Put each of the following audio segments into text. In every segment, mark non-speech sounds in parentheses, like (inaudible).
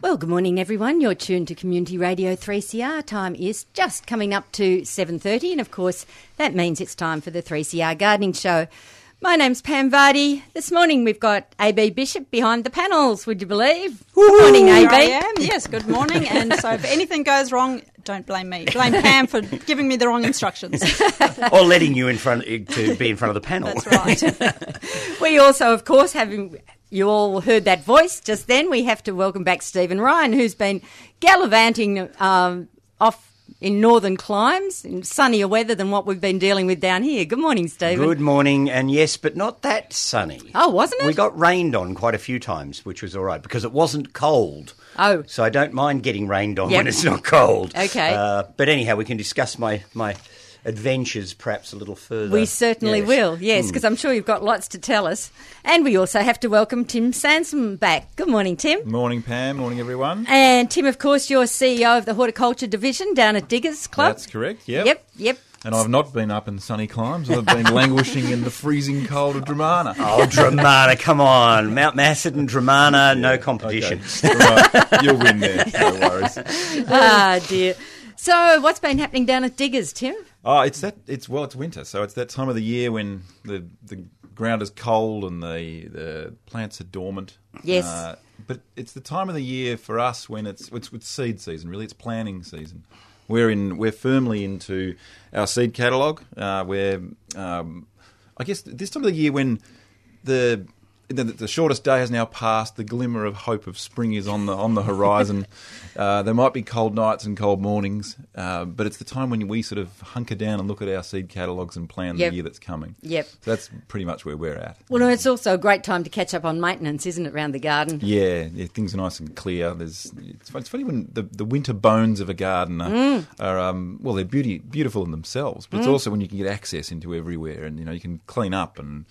Well, good morning, everyone. You're tuned to Community Radio 3CR. Time is just coming up to 7:30, and of course, that means it's time for the 3CR Gardening Show. My name's Pam Vardy. This morning we've got AB Bishop behind the panels. Would you believe? Good morning, AB. I am. Yes. Good morning. And so, if anything goes wrong, don't blame me. Blame Pam for giving me the wrong instructions. (laughs) or letting you in front to be in front of the panel. That's right. (laughs) We also, of course, having you all heard that voice just then. We have to welcome back Stephen Ryan, who's been gallivanting um, off in northern climes, in sunnier weather than what we've been dealing with down here. Good morning, Stephen. Good morning, and yes, but not that sunny. Oh, wasn't it? We got rained on quite a few times, which was all right because it wasn't cold. Oh. So I don't mind getting rained on Yep. when it's not cold. Okay. Uh, but anyhow, we can discuss my, my adventures perhaps a little further. We certainly Yes. Hmm. will, yes, because I'm sure you've got lots to tell us. And we also have to welcome Tim Sansom back. Good morning, Tim. Morning, Pam. Morning, everyone. And Tim, of course, you're CEO of the Horticulture Division down at Diggers Club. That's correct. Yep. Yep, yep. And I've not been up in sunny climes. I've been languishing in the freezing cold of Dromana. (laughs) Oh, Dromana, come on. Mount Macedon, Dromana, no competition. Okay. All right. You'll win there. No worries. (laughs) ah, dear. So, what's been happening down at Diggers, Tim? Oh, it's that. It's well, it's winter, so it's that time of the year when the the ground is cold and the the plants are dormant. Yes. Uh, but it's the time of the year for us when it's it's, it's seed season. Really, it's planting season. We're in. We're firmly into our seed catalogue. Uh, we're. Um, I guess this time of the year when the the, the shortest day has now passed. The glimmer of hope of spring is on the on the horizon. (laughs) uh, there might be cold nights and cold mornings, uh, but it's the time when we sort of hunker down and look at our seed catalogues and plan Yep. the year that's coming. Yep. So that's pretty much where we're at. Well, no, it's also a great time to catch up on maintenance, isn't it, around the garden? Yeah, yeah, things are nice and clear. There's it's, it's funny when the, the winter bones of a garden are, Mm. are um, well, they're beauty beautiful in themselves, but it's also when you can get access into everywhere, and you know you can clean up and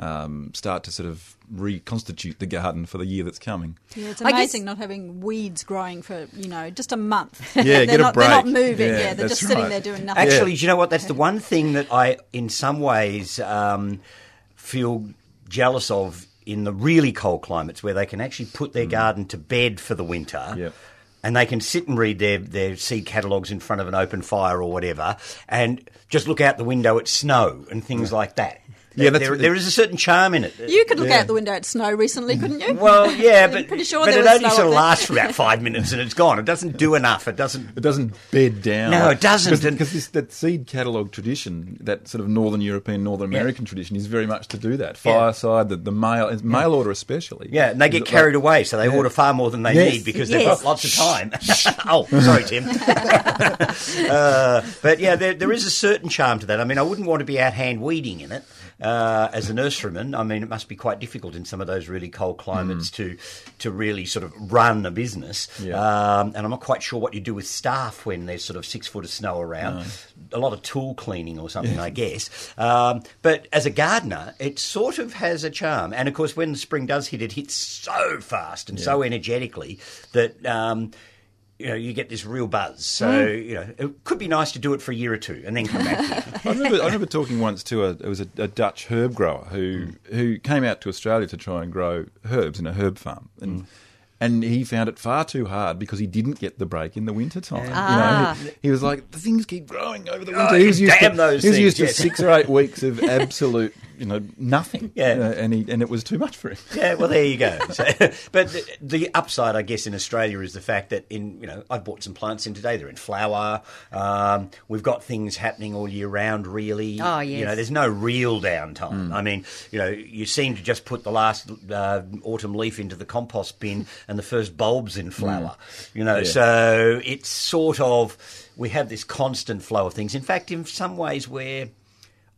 um, start to sort of reconstitute the garden for the year that's coming. Yeah, it's I guess- amazing not having weeds growing for, you know, just a month. (laughs) Yeah, they're get a not, They're not moving. Yeah, Yeah, they're that's just sitting there doing nothing. Actually, do you know what? That's the one thing that I, in some ways, um, feel jealous of in the really cold climates where they can actually put their garden to bed for the winter. Yep. And they can sit and read their, their seed catalogues in front of an open fire or whatever, and just look out the window at snow and things like that. Yeah, that's there, there is a certain charm in it. You could look Yeah. out the window at snow recently, couldn't you? Well, (laughs) yeah, but, pretty sure but it only sort of there. lasts for about five minutes and it's gone. It doesn't do enough. It doesn't. It doesn't bed down. No, it doesn't. Because this that seed catalogue tradition, that sort of Northern European, Northern American tradition, is very much to do that. Yeah. Fireside, the, the mail, mail order especially. Yeah, and they get carried like- away, so they order far more than they Yes. need because Yes. they've got lots of time. (laughs) oh, sorry, Tim. (laughs) uh, but yeah, there, there is a certain charm to that. I mean, I wouldn't want to be out hand weeding in it uh, as a nurseryman. I mean, it must be quite difficult in some of those really cold climates to to really sort of run a business. Yeah. Um, and I'm not quite sure what you do with staff when there's sort of six foot of snow around. A lot of tool cleaning or something, I guess. Um, but as a gardener, it sort of has a charm. And of course, when the spring does hit, it hits so fast and so energetically that. Um, you know, you get this real buzz. So, mm. you know, it could be nice to do it for a year or two and then come back. (laughs) I remember, I remember talking once to a it was a, a Dutch herb grower who mm. who came out to Australia to try and grow herbs in a herb farm, and mm. and he found it far too hard because he didn't get the break in the winter time. You Ah. know, he, ah. he was like, the things keep growing over the Oh, winter. he was used damn to, those he was things, used yes. to six or eight weeks of (laughs) absolute, you know, nothing. Yeah. You know, and he and it was too much for him. Yeah, well, there you go. (laughs) So, but the, the upside, I guess, in Australia is the fact that in you know I bought some plants in today. They're in flower. Um, we've got things happening all year round. Really, Oh, yes. You know, there's no real downtime. I mean, you know, you seem to just put the last uh, autumn leaf into the compost bin and the first bulbs in flower. You know, Yeah. so it's sort of we have this constant flow of things. In fact, in some ways, we're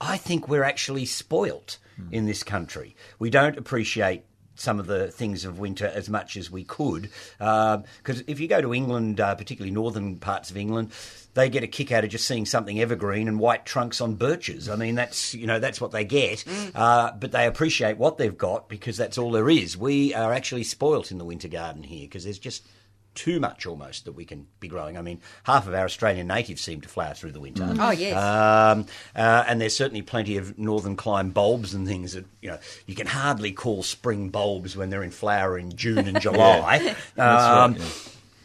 I think we're actually spoilt in this country. We don't appreciate some of the things of winter as much as we could. Because if you go to England, uh, particularly northern parts of England, they get a kick out of just seeing something evergreen and white trunks on birches. I mean, that's you know that's what they get, uh, but they appreciate what they've got because that's all there is. We are actually spoilt in the winter garden here because there's just too much almost that we can be growing. I mean, half of our Australian natives seem to flower through the winter. Oh, yes. Um, uh, and there's certainly plenty of northern climb bulbs and things that you know you can hardly call spring bulbs when they're in flower in June and (laughs) July. Um, (laughs) right, yeah.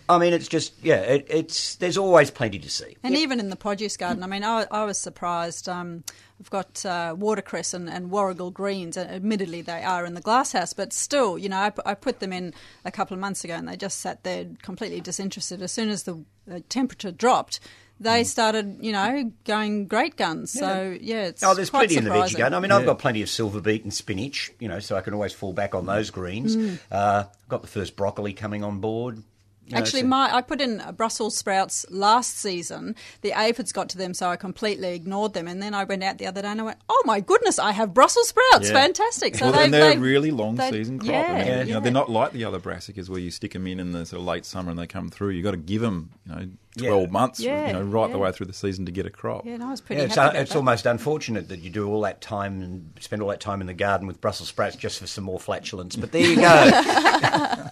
I mean, it's just yeah, it, it's there's always plenty to see. And even in the produce garden, I mean, I, I was surprised. Um, I've got uh, watercress and, and warrigal greens. and Admittedly, they are in the glasshouse, but still, you know, I, I put them in a couple of months ago, and they just sat there completely disinterested. As soon as the, the temperature dropped, they started, you know, going great guns. So yeah, it's Oh, there's quite plenty in the veggie surprising. garden. I mean, I've got plenty of silver beet and spinach, you know, so I can always fall back on those greens. Mm. Uh, I've got the first broccoli coming on board. You Actually, my I put in Brussels sprouts last season. The aphids got to them, so I completely ignored them. And then I went out the other day and I went, "Oh my goodness, I have Brussels sprouts! Yeah. Fantastic!" So well, they, and they're they- a really long season crop. Yeah, mean, you know, they're not like the other brassicas where you stick them in in the sort of late summer and they come through. You've got to give them, you know, Yeah. 12 months, Yeah, you know, right the way through the season to get a crop. Yeah, no, I was pretty Yeah, it's, happy about it's that. almost unfortunate that you do all that time and spend all that time in the garden with Brussels sprouts just for some more flatulence. But there you go. (laughs)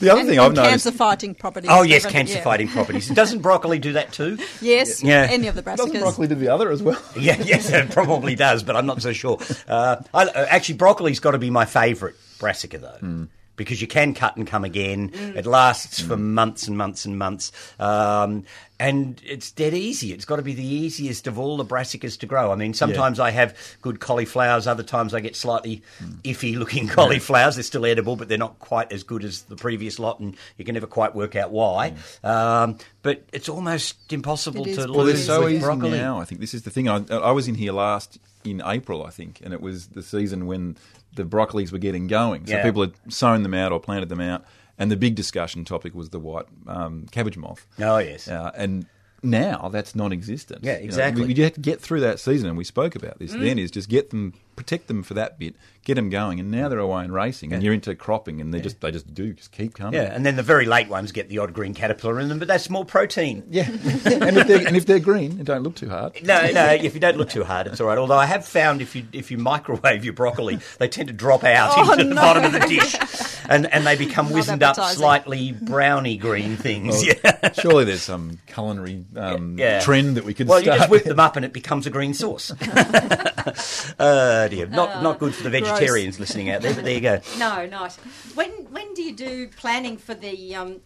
The other and, thing I've and noticed. cancer fighting properties. oh yes, cancer yeah. fighting properties. Doesn't broccoli do that too? Yes, Yeah. any of the brassicas. Doesn't broccoli do the other as well? (laughs) Yeah, yes, it probably does, but I'm not so sure. Uh, I, uh, actually, broccoli's got to be my favourite brassica, though. Because you can cut and come again. It lasts for months and months and months. Um, and it's dead easy. It's got to be the easiest of all the brassicas to grow. I mean, sometimes I have good cauliflowers, other times I get slightly iffy looking cauliflowers. They're still edible, but they're not quite as good as the previous lot, and you can never quite work out why. Um, but it's almost impossible It is to Well, Well, they're lose so with easy broccoli. now. I think this is the thing. I, I was in here last in April, I think, and it was the season when the broccolis were getting going. So Yeah. people had sown them out or planted them out, and the big discussion topic was the white um, cabbage moth. Oh, yes. Uh, and now that's non-existent. Yeah, You know, exactly. we, you have to get through that season, and we spoke about this. Mm. Then is just get them, protect them for that bit, get them going, and now they're away and racing, and you're into cropping, and they just they just do just keep coming. Yeah, and then the very late ones get the odd green caterpillar in them, but that's more protein. yeah. (laughs) and if they're and if they're green, they don't look too hard. No, no. If you don't look too hard, it's all right. Although I have found if you if you microwave your broccoli, they tend to drop out Oh, into the bottom of the dish, (laughs) and and they become Not wizened up, slightly browny green things. Well, yeah. Surely there's some culinary um, Yeah. trend that we could Well, you just whip them up and it becomes a green sauce. (laughs) (laughs) oh dear, not not good for the gross. vegetarians listening out there. But there you go. (laughs) No, not. When when do you do planning for the um,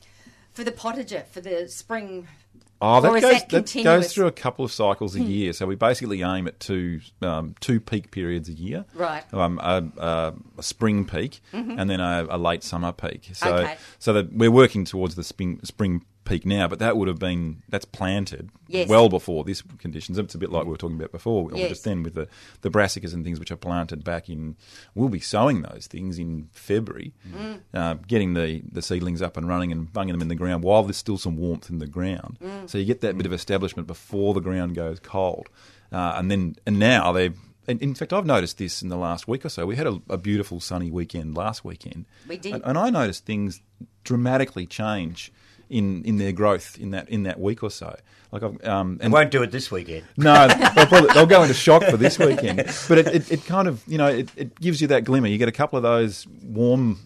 for the potager for the spring? Oh, that goes, that that goes through a couple of cycles a year. So we basically aim at two um, two peak periods a year. Right. Um, a, a, a spring peak and then a, a late summer peak. So Okay. so that we're working towards the spring spring peak now, but that would have been that's planted Yes. well before this conditions. It's a bit like we were talking about before, or Yes. just then with the the brassicas and things which are planted back in. We'll be sowing those things in February, Mm. uh, getting the the seedlings up and running and bunging them in the ground while there's still some warmth in the ground. Mm. So you get that bit of establishment before the ground goes cold, uh, and then and now they. And in fact, I've noticed this in the last week or so. We had a, a beautiful sunny weekend last weekend. We did. And, and I noticed things dramatically change in, in their growth in that in that week or so. Like I've, um, I and won't do it this weekend. no, they'll, probably, they'll go into shock for this weekend. (laughs) But it, it, it kind of, you know, it, it gives you that glimmer. You get a couple of those warm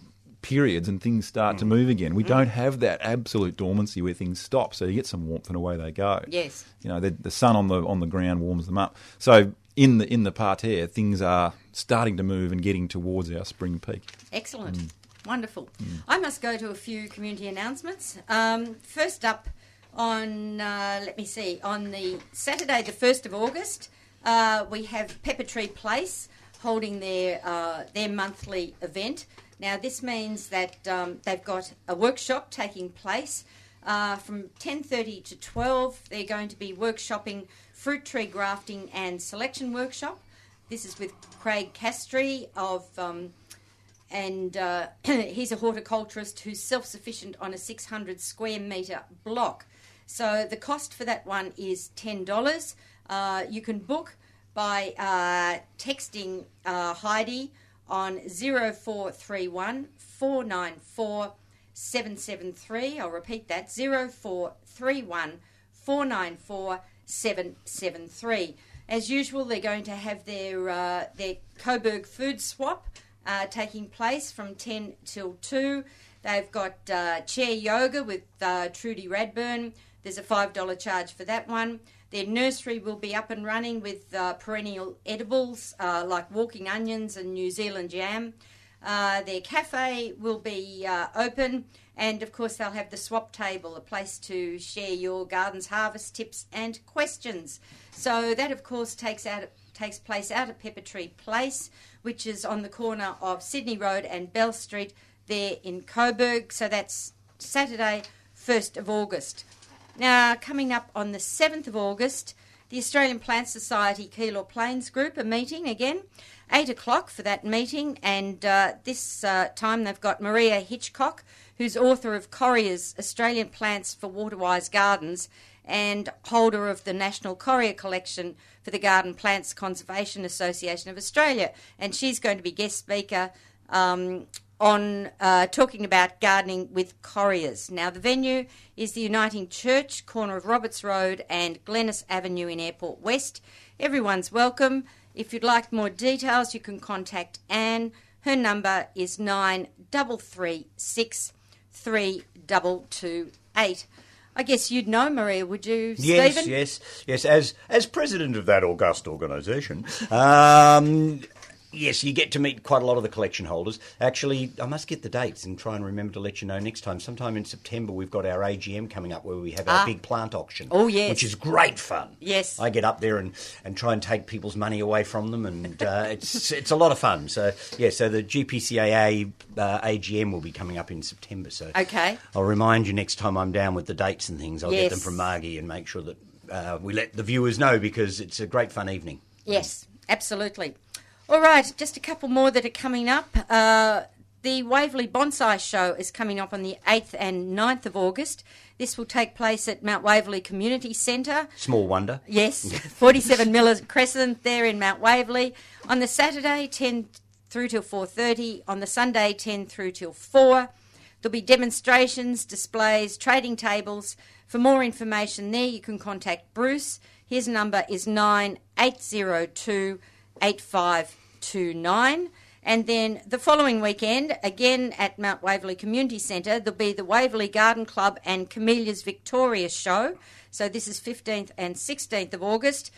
periods and things start to Mm. move again. We don't have that absolute dormancy where things stop. So you get some warmth and away they go. Yes. You know, the, the sun on the on the ground warms them up. So in the in the parterre, things are starting to move and getting towards our spring peak. Excellent. Mm. Wonderful. I must go to a few community announcements. Um, first up, on, uh, let me see, on the Saturday, the 1st of August, uh, we have Pepper Tree Place holding their, uh, their monthly event. Now, this means that um, they've got a workshop taking place. Uh, from 10.30 to 12, they're going to be workshopping fruit tree grafting and selection workshop. This is with Craig Castry of um, and uh, (clears throat) he's a horticulturist who's self-sufficient on a 600 square metre block. So the cost for that one is ten dollars. Uh, you can book by uh, texting uh, Heidi on 0431 494 773. I'll repeat that 0431 494 773. As usual, they're going to have their uh, their Coburg food swap uh, taking place from 10 till 2. They've got uh, chair yoga with uh, Trudy Radburn. There's a $5 charge for that one. Their nursery will be up and running with uh, perennial edibles uh, like walking onions and New Zealand yam. Uh, their cafe will be open, and of course, they'll have the swap table, a place to share your garden's harvest tips and questions. So, that of course takes, out, takes place out at Pepper Tree Place, which is on the corner of Sydney Road and Bell Street there in Coburg. So, that's Saturday, 1st of August. Now, coming up on the 7th of August, the Australian Plant Society Keilor Plains Group are meeting again, 8 o'clock for that meeting, and uh, this uh, time they've got Maria Hitchcock, who's author of Correa's Australian Plants for Waterwise Gardens and holder of the National Correa Collection for the Garden Plants Conservation Association of Australia. And she's going to be guest speaker um, on uh, talking about gardening with correas. Now, the venue is the Uniting Church, corner of Roberts Road and Glenis Avenue in Airport West. Everyone's welcome. If you'd like more details, you can contact Anne. Her number is 933632228. I guess you'd know Maria, would you, Yes, Stephen? yes, yes. As as president of that august organisation, um, yes, you get to meet quite a lot of the collection holders. Actually, I must get the dates and try and remember to let you know next time. Sometime in September, we've got our AGM coming up where we have our Ah. big plant auction. Oh, yes. which is great fun. Yes. I get up there and, and try and take people's money away from them, and uh, (laughs) it's it's a lot of fun. So yeah, so the GPCAA uh, AGM will be coming up in September. So Okay. I'll remind you next time I'm down with the dates and things. I'll get them from Margie and make sure that uh, we let the viewers know because it's a great fun evening. Yes, absolutely. All right, just a couple more that are coming up. Uh, the Waverley Bonsai Show is coming up on the 8th and 9th of August. This will take place at Mount Waverley Community Centre. Small wonder. Yes, (laughs) 47 Millers Crescent there in Mount Waverley. On the Saturday, 10 through till 4.30. On the Sunday, 10 through till 4. There'll be demonstrations, displays, trading tables. For more information there, you can contact Bruce. His number is 9802 8529. And then the following weekend, again at Mount Waverley Community Centre, there'll be the Waverley Garden Club and Camellia's Victoria Show. So this is 15th and 16th of August.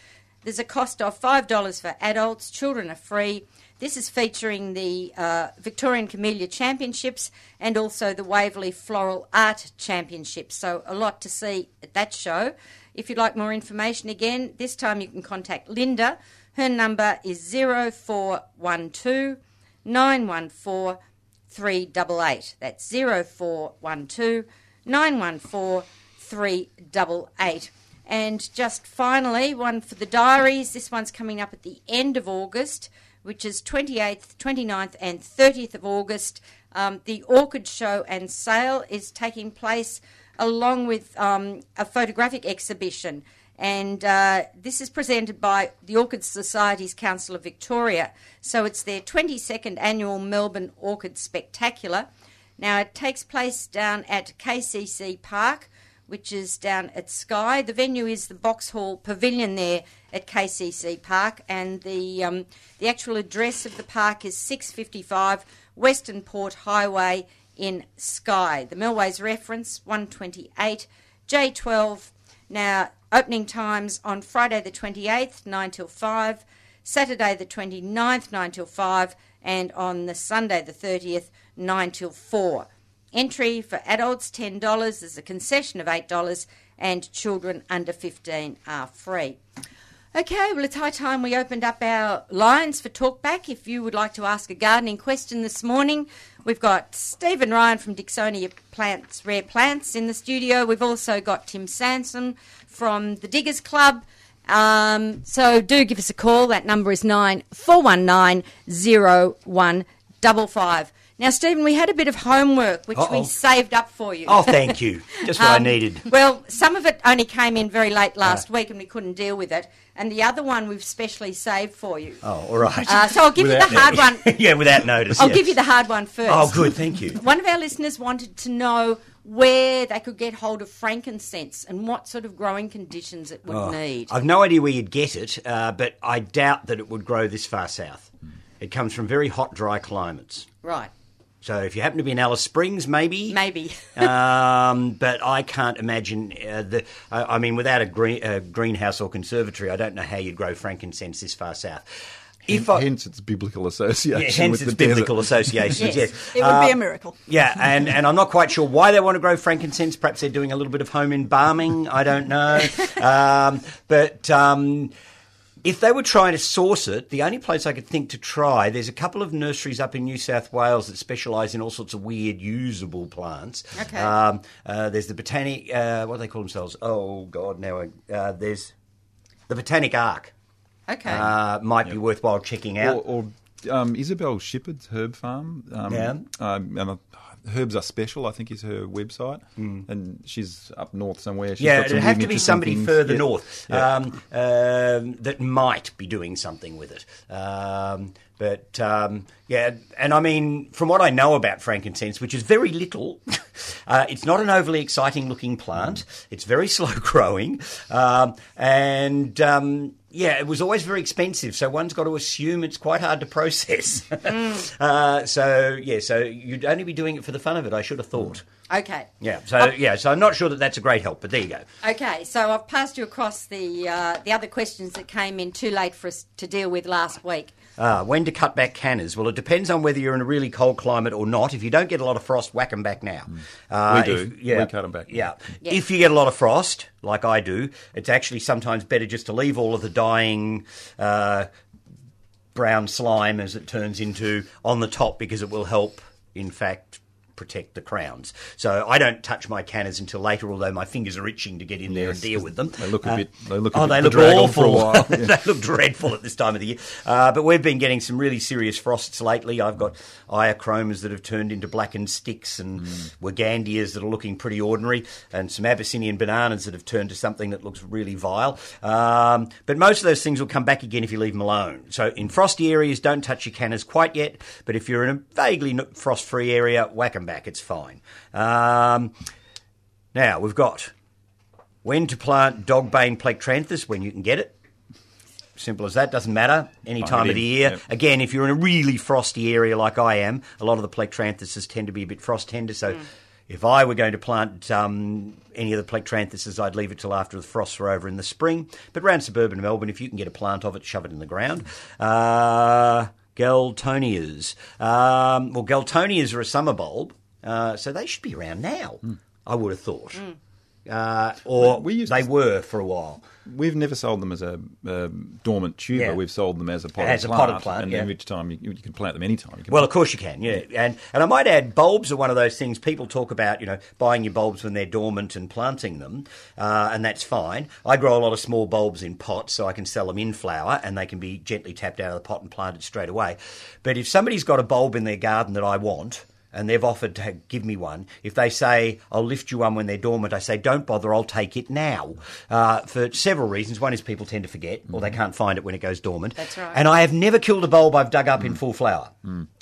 There's a cost of $5 for adults, children are free. This is featuring the uh, Victorian Camellia Championships and also the Waverley Floral Art Championships. So, a lot to see at that show. If you'd like more information again, this time you can contact Linda. Her number is 0412 914 388. That's 0412 914 388. And just finally, one for the diaries. This one's coming up at the end of August, which is 28th, 29th, and 30th of August. Um, the Orchid Show and Sale is taking place along with um, a photographic exhibition. And uh, this is presented by the Orchid Society's Council of Victoria. So it's their 22nd annual Melbourne Orchid Spectacular. Now it takes place down at KCC Park, which is down at Skye. The venue is the Box Hall Pavilion there at KCC Park, and the um, the actual address of the park is 655 Western Port Highway in Skye. The Melways reference 128 J12. Now opening times on Friday the 28th 9 till 5, Saturday the 29th 9 till 5, and on the Sunday the 30th 9 till 4. Entry for adults $10, there's a concession of $8, and children under 15 are free. Okay, well, it's high time we opened up our lines for talkback. If you would like to ask a gardening question this morning, we've got Stephen Ryan from Dicksonia Plants, Rare Plants in the studio. We've also got Tim Sansom from the Diggers Club. Um, so do give us a call. That number is nine four one nine zero one double five. Now, Stephen, we had a bit of homework which Uh-oh. we saved up for you. Oh, thank you. Just what I (laughs) Um, needed. Well, some of it only came in very late last week and we couldn't deal with it. And the other one we've specially saved for you. Oh, all right. Uh, so I'll give you the hard one. (laughs) yeah, without notice. I'll yeah. give you the hard one first. Oh, good. Thank you. (laughs) One of our listeners wanted to know where they could get hold of frankincense and what sort of growing conditions it would Oh, need. I've no idea where you'd get it, uh, but I doubt that it would grow this far south. It comes from very hot, dry climates. Right, So if you happen to be in Alice Springs, maybe. maybe. (laughs) um, but I can't imagine uh, the. Uh, I mean, without a green, uh, greenhouse or conservatory, I don't know how you'd grow frankincense this far south. If I, hence its biblical association. yeah, hence with its the desert. biblical associations. Yes. yes, It would Uh, be a miracle. Yeah, (laughs) and, and I'm not quite sure why they want to grow frankincense. Perhaps they're doing a little bit of home embalming. I don't know. (laughs) um, but um, if they were trying to source it, the only place I could think to try, there's a couple of nurseries up in New South Wales that specialise in all sorts of weird usable plants. Okay. Um, uh, there's the botanic, uh, what do they call themselves? Oh, God, now I, uh, there's the Botanic Ark. Okay. Uh, might be worthwhile checking out. Or, or um, Isabel Shippard's herb farm. Um, Yeah. Um, and, uh, herbs are special. I think is her website, and she's up north somewhere. She's yeah, it'd have to be somebody things. further Yeah. north Yeah. um, um, that might be doing something with it. Um, but um, yeah, and I mean, from what I know about frankincense, which is very little, (laughs) uh, it's not an overly exciting looking plant. It's very (laughs) slow growing, um, and um, yeah, it was always very expensive. So one's got to assume it's quite hard to process. (laughs) uh, so yeah, so you'd only be doing it for the fun of it. I should have thought. okay. Yeah, so yeah, so I'm not sure that that's a great help, but there you go. Okay, so I've passed you across the uh, the other questions that came in too late for us to deal with last week. Ah, when to cut back cannas? Well, it depends on whether you're in a really cold climate or not. If you don't get a lot of frost, whack them back now. Uh, We do. if- yeah, We cut them back. Yeah. Yeah. If you get a lot of frost, like I do, it's actually sometimes better just to leave all of the dying. Uh, brown slime as it turns into on the top because it will help, in fact, protect the crowns. So I don't touch my cannas until later, although my fingers are itching to get in there and deal with them. they look a Uh, bit- they look a oh, bit they look a awful. while, (laughs) yeah. they look dreadful at this time of the year. Uh, but we've been getting some really serious frosts lately. I've got Iochromas that have turned into blackened sticks and Mm. Wigandias that are looking pretty ordinary and some Abyssinian bananas that have turned to something that looks really vile. Um, but most of those things will come back again if you leave them alone. So in frosty areas, don't touch your cannas quite yet. But if you're in a vaguely frost-free area, whack them back. It's fine. Um, now, we've got when to plant dogbane plectranthus when you can get it. Simple as that. Doesn't matter any Find time of the year. yep. Again, if you're in a really frosty area like I am, a lot of the plectranthuses tend to be a bit frost tender. So, if I were going to plant um, any of the plectranthuses, I'd leave it till after the frosts were over in the spring. But around suburban Melbourne, if you can get a plant of it, shove it in the ground. Uh, Galtonias. Um, well, Galtonias are a summer bulb, uh, so they should be around now. I would have thought. Uh, or We used they to- were for a while. We've never sold them as a, a dormant tuber. Yeah. We've sold them as a potted As a plant. potted plant, and yeah. every time you, you can plant them anytime. You can Well, of course you can, yeah. And and I might add, bulbs are one of those things people talk about. You know, buying your bulbs when they're dormant and planting them, uh, and that's fine. I grow a lot of small bulbs in pots, so I can sell them in flower, and they can be gently tapped out of the pot and planted straight away. But if somebody's got a bulb in their garden that I want. And they've offered to give me one. If they say I'll lift you one when they're dormant, I say don't bother. I'll take it now, uh, for several reasons. One is people tend to forget, or they can't find it when it goes dormant. That's right. And I have never killed a bulb I've dug up in full flower,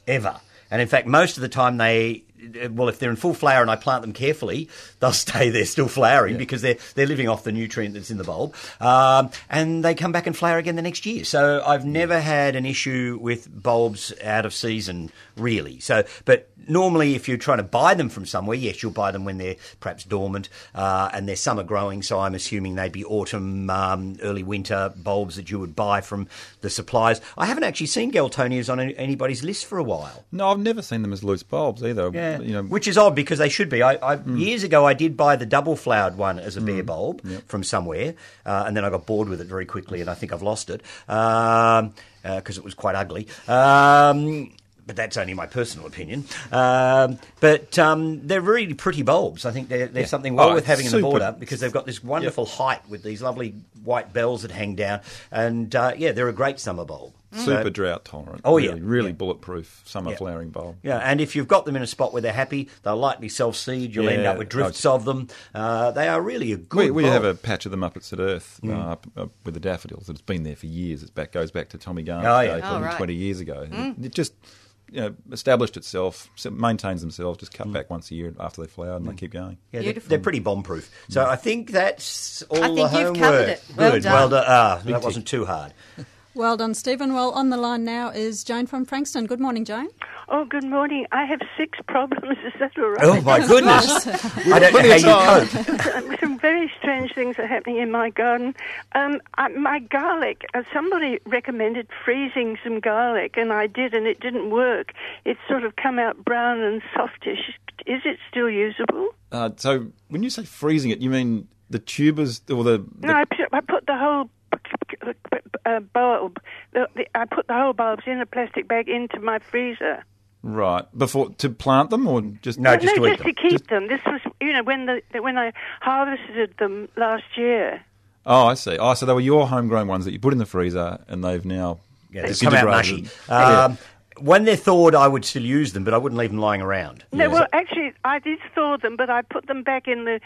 ever. And in fact, most of the time they, well, if they're in full flower and I plant them carefully, they'll (laughs) stay there still flowering because they're they're living off the nutrient that's in the bulb, um, and they come back and flower again the next year. So I've never had an issue with bulbs out of season, really. So, but normally if you're trying to buy them from somewhere, yes, you'll buy them when they're perhaps dormant uh, and they're summer growing. So I'm assuming they'd be autumn, um, early winter bulbs that you would buy from the suppliers. I haven't actually seen Galtonias on anybody's list for a while. No, I've never seen them as loose bulbs either. Yeah, You know, which is odd because they should be. I, I years ago I did buy the double flowered one as a bare bulb from somewhere, uh, and then I got bored with it very quickly, and I think I've lost it because it was quite ugly. Um, but that's only my personal opinion. Um, but um, they're really pretty bulbs. I think they're, they're something well Oh, worth having in the super. border because they've got this wonderful height with these lovely white bells that hang down, and uh, yeah, they're a great summer bulb. super drought tolerant. Oh, yeah. really, really Yeah. bulletproof summer Yeah. flowering bulb. Yeah, and if you've got them in a spot where they're happy, they'll likely self-seed. You'll end up with drifts of them. Uh, they are really a good. We, we bulb. have a patch of them up at St Erth Mm. uh, up, up with the daffodils. It's been there for years. It back goes back to Tommy Garnett's Oh, yeah. day, Oh, probably right. twenty years ago. It just you know, established itself, maintains themselves. Just Mm. cut back once a year after they flower, and they keep going. Yeah, they're, they're pretty bomb-proof. So I think that's all I the think you've homework. covered it. Well Good. done. Well done. Ah, that tick. wasn't too hard. Well done, Stephen. Well, on the line now is Joan from Frankston. Good morning, Joan. Oh, good morning. I have six (laughs) problems. Is that all right? Oh my (laughs) goodness! (laughs) I don't know how you cope. Some very strange things are happening in my garden. Um, I, my garlic, uh, somebody recommended freezing some garlic, and I did, and it didn't work. It's sort of come out brown and softish. Is it still usable? Uh, so when you say freezing it, you mean the tubers or the, the No, I put, I put the whole uh, bulb. The, the, I put the whole bulbs in a plastic bag into my freezer. right before to plant them or just No, just no, to eat just them. to keep them. This was, you know, when the when I harvested them last year. Oh, I see. Oh, so they were your homegrown ones that you put in the freezer, and they've now Yeah, they've come out mushy. disintegrated. Um, When they're thawed, I would still use them, but I wouldn't leave them lying around. No, well, actually, I did thaw them, but I put them back in the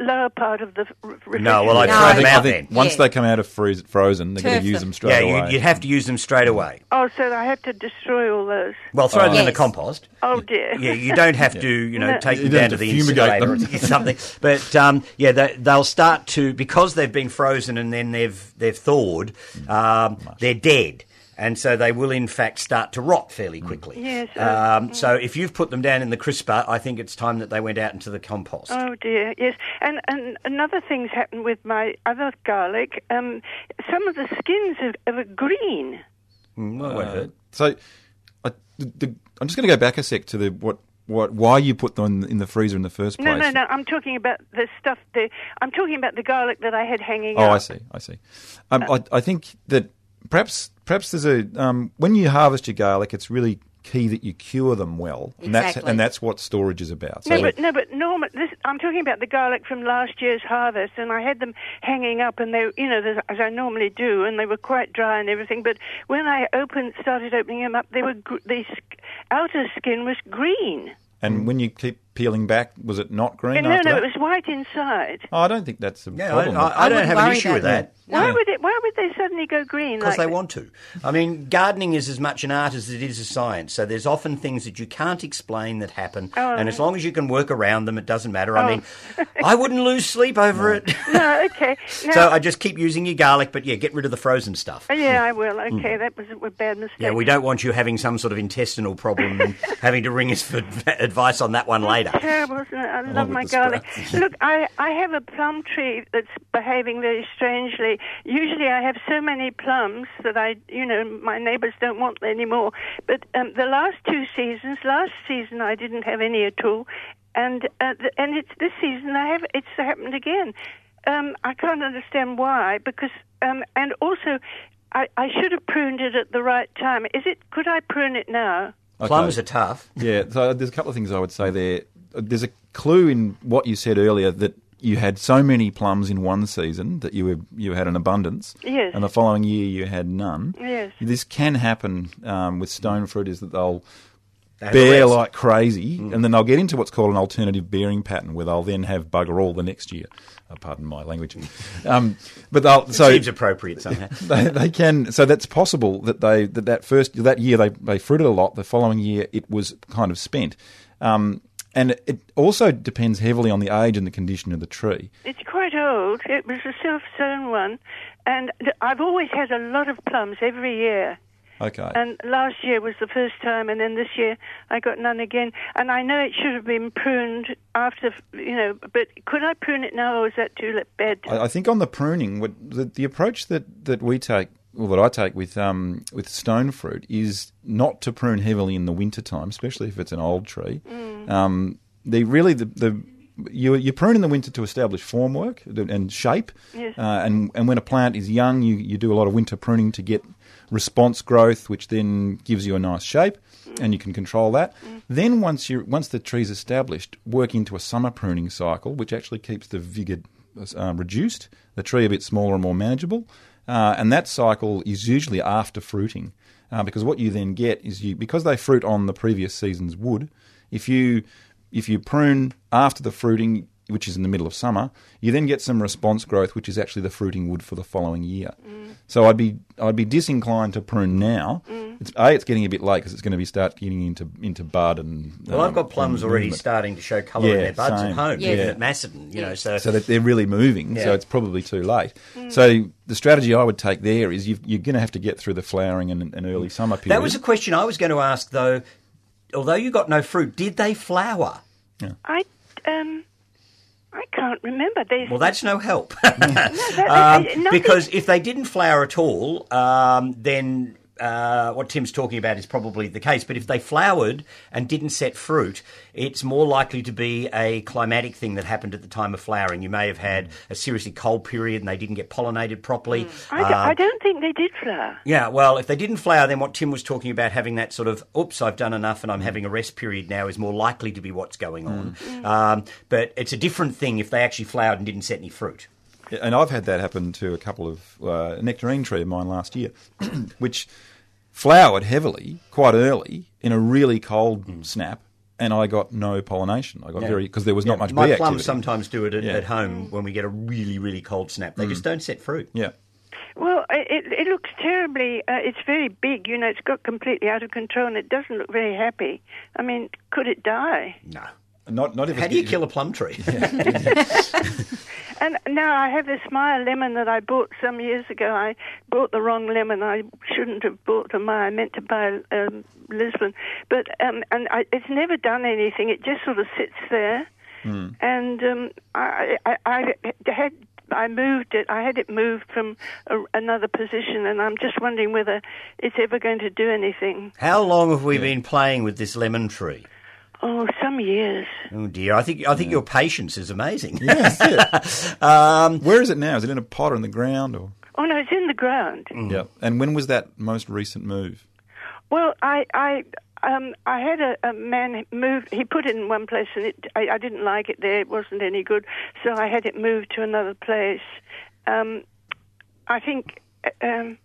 lower part of the r- refrigerator. No, well, I'd No, throw I them out then. once Yeah. they come out of freeze, frozen, they're going to use them. them straight Yeah, away. you'd, you'd have to use them straight away. Oh, so I have to destroy all those. Well, throw them in the compost. Oh dear. Yeah, you don't have (laughs) to, you know, No. take You them down to to the fumigate incinerator them. or (laughs) something. But um, yeah, they, they'll start to because they've been frozen and then they've they've thawed. Um, they're dead. And so they will, in fact, start to rot fairly quickly. Yes, uh, Um, so if you've put them down in the crisper, I think it's time that they went out into the compost. Oh dear, yes. And and another thing's happened with my other garlic. Um, some of the skins are, are green. Mm, well, won't hurt. So, I, the, the, I'm just going to go back a sec to the what, what, why you put them in, in the freezer in the first place. No, no, no. I'm talking about the stuff. The I'm talking about the garlic that I had hanging Oh, up. I see. I see. Um, I, I think that perhaps perhaps there's a um, when you harvest your garlic, it's really key that you cure them well, and that's and that's what storage is about. No, but no, but Norma, this, I'm talking about the garlic from last year's harvest, and I had them hanging up, and they, you know, as- I normally do, and they were quite dry and everything. But when I opened, started opening them up, they were the outer skin was green. and when you keep peeling back, was it not green? no, after no, that? it was white inside. Oh, I don't think that's a Yeah, problem. I, I, I I don't have an issue with that. Why Yeah. would it? Why would they suddenly go green? Because like they that? want to. I mean, gardening is as much an art as it is a science. So there's often things that you can't explain that happen, Oh. and as long as you can work around them, it doesn't matter. I mean, (laughs) I wouldn't lose sleep over it. (laughs) (laughs) No, okay. Now, so I just keep using your garlic, but yeah, get rid of the frozen stuff. Oh, yeah, I will. Okay, that was a bad mistake. Hmm. Yeah, we don't want you having some sort of intestinal problem and having to ring us for advice on that one later. Terrible, isn't it? I love my the garlic. Look, I, I have a plum tree that's behaving very strangely. Usually I have so many plums that I, you know, my neighbours don't want anymore. But um, the last two seasons, last season I didn't have any at all, and uh, th- and it's this season I have. It's happened again. Um, I can't understand why because um, and also. I, I should have pruned it at the right time. Is it? Could I prune it now? Okay. Plums are tough. Yeah, so there's a couple of things I would say there. There's a clue in what you said earlier that you had so many plums in one season that you were, you had an abundance, Yes. and the following year you had none. Yes. This can happen um, with stone fruit is that they'll They bear rest. like crazy, and then they'll get into what's called an alternative bearing pattern, where they'll then have bugger all the next year. Uh, pardon my language, (laughs) um, but they'll so Seems appropriate somehow. (laughs) they, they can so that's possible that they that, that first that year they, they fruited a lot the following year it was kind of spent um, and it also depends heavily on the age and the condition of the tree It's quite old. It was a self-sown one, and I've always had a lot of plums every year. okay And last year was the first time, and then this year I got none again. And I know it should have been pruned after, you know, but could I prune it now, or is that too bad? I, I think on the pruning the, the approach that, that we take well, that I take with um, with stone fruit is not to prune heavily in the winter time, especially if it's an old tree. Um, they really the, the you you prune in the winter to establish formwork and shape, Yes. uh, and and when a plant is young, you, you do a lot of winter pruning to get response growth, which then gives you a nice shape, and you can control that. Then once you once the tree's established, work into a summer pruning cycle, which actually keeps the vigor uh, reduced, the tree a bit smaller and more manageable. Uh, and that cycle is usually after fruiting. uh, because what you then get is you because they fruit on the previous season's wood. If you if you prune after the fruiting, which is in the middle of summer, you then get some response growth, which is actually the fruiting wood for the following year. So I'd be I'd be disinclined to prune now. It's, a, it's getting a bit late because it's going to be start getting into into bud and. Well, um, I've got plums already movement. starting to show colour in their buds same. at home, Yeah. even at Macedon, you know. So, so that they're really moving. Yeah. So it's probably too late. So the strategy I would take there is you've, you're going to have to get through the flowering and, and early summer period. that was a question I was going to ask, though. Although you got no fruit, did they flower? I um, I can't remember. There's Well, that's no help. (laughs) no, that, (laughs) Um, because if they didn't flower at all, um, then uh, what Tim's talking about is probably the case. But if they flowered and didn't set fruit, it's more likely to be a climatic thing that happened at the time of flowering. You may have had a seriously cold period and they didn't get pollinated properly. I, d- I don't think they did flower. Yeah, well, if they didn't flower, then what Tim was talking about having that sort of, oops, I've done enough and I'm having a rest period now is more likely to be what's going on. Um, but it's a different thing if they actually flowered and didn't set any fruit. And I've had that happen to a couple of uh, nectarine tree of mine last year, (clears throat) which flowered heavily quite early in a really cold snap, and I got no pollination. I got Yeah. very because there was not much My bee plums activity. sometimes do it at, Yeah. at home when we get a really, really cold snap. They just don't set fruit. Yeah. Well, it, it looks terribly. Uh, it's very big. You know, it's got completely out of control, and it doesn't look very happy. I mean, could it die? No. Not not if How do you kill a plum tree? (laughs) (laughs) And now I have this Meyer lemon that I bought some years ago. I bought the wrong lemon. I shouldn't have bought a Meyer. I meant to buy um, Lisbon, but um, and I, it's never done anything. It just sort of sits there, and um, I, I, I had. I moved it. I had it moved from a, another position, and I'm just wondering whether it's ever going to do anything. How long have we been playing with this lemon tree? Oh, some years. Oh dear, I think I think your patience is amazing. (laughs) Um, Where is it now? Is it in a pot or in the ground or? Oh no, it's in the ground. Yeah. And when was that most recent move? Well, I I um I had a, a man move. He put it in one place, and it I, I didn't like it there. It wasn't any good, so I had it moved to another place. Um, I think uh, um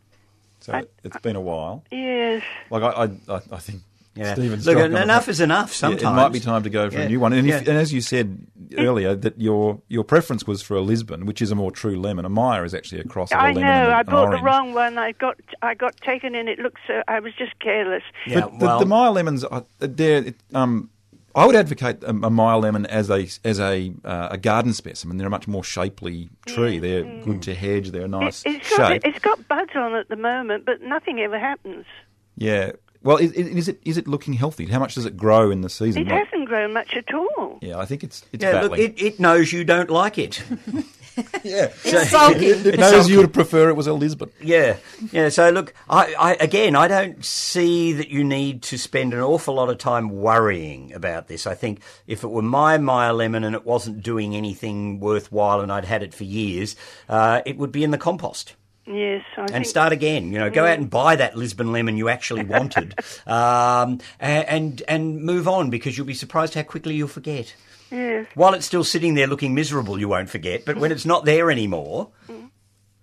So I- it's been a while. yes. Like I, I, I think Yeah. Stephen's Look, striking enough is enough. Yeah, Sometimes it might be time to go for Yeah. a new one. And, if, and as you said earlier, that your your preference was for a Lisbon, which is a more true lemon. A Meyer is actually a cross of a I lemon know. and a- I bought the wrong one. I got I got taken in. It looked so. I was just careless. Yeah, but the, well, the Meyer lemons, are- they're um. I would advocate a, a Meyer lemon as a as a uh, a garden specimen. They're a much more shapely tree. They're good to hedge. They're a nice It, it's got it's got buds on at the moment, but nothing ever happens. yeah. Well, is, is it is it looking healthy? How much does it grow in the season? It Like- hasn't grown much at all. yeah, I think it's it's yeah, look, it, it knows you don't like it. (laughs) yeah, It's sulking. (laughs) it knows you would prefer it was a Lisbon. Yeah, yeah. So look, I, I again, I don't see that you need to spend an awful lot of time worrying about this. I think if it were my Meyer lemon and it wasn't doing anything worthwhile, and I'd had it for years, uh, it would be in the compost. Yes, I and think start again. You know, go out and buy that Lisbon lemon you actually wanted, (laughs) um, and and move on because you'll be surprised how quickly you'll forget. yes. While it's still sitting there looking miserable, you won't forget. But when it's not there anymore,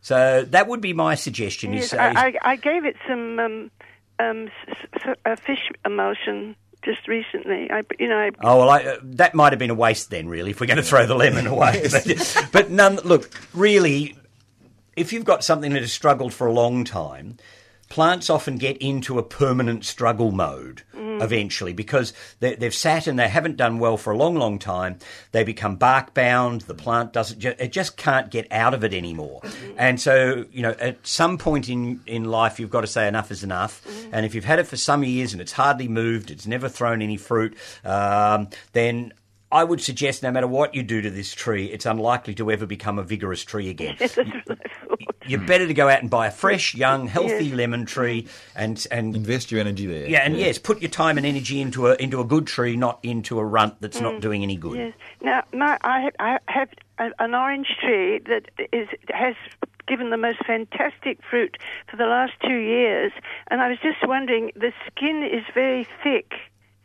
so that would be my suggestion. Yes, I, I, gave it some um, um, s- s- a fish emulsion just recently. I, you know, I, Oh well, I, uh, that might have been a waste then, really, if we're going to throw the lemon away. (laughs) but, but none. Look, really, if you've got something that has struggled for a long time, plants often get into a permanent struggle mode mm. eventually because they, they've sat and they haven't done well for a long, long time. They become bark bound. The plant doesn't. It just can't get out of it anymore. Mm-hmm. And so, you know, at some point in in life, you've got to say enough is enough. Mm-hmm. And if you've had it for some years and it's hardly moved, it's never thrown any fruit, um, then. I would suggest no matter what you do to this tree, it's unlikely to ever become a vigorous tree again. (laughs) that's what I thought. You're better to go out and buy a fresh, (laughs) young, healthy Yes. lemon tree, and and Invest your energy there. yeah, and yes, put your time and energy into a into a good tree, not into a runt that's Mm. not doing any good. Yes. Now, my, I, have- I have a, an orange tree that is has given the most fantastic fruit for the last two years, and I was just wondering, the skin is very thick.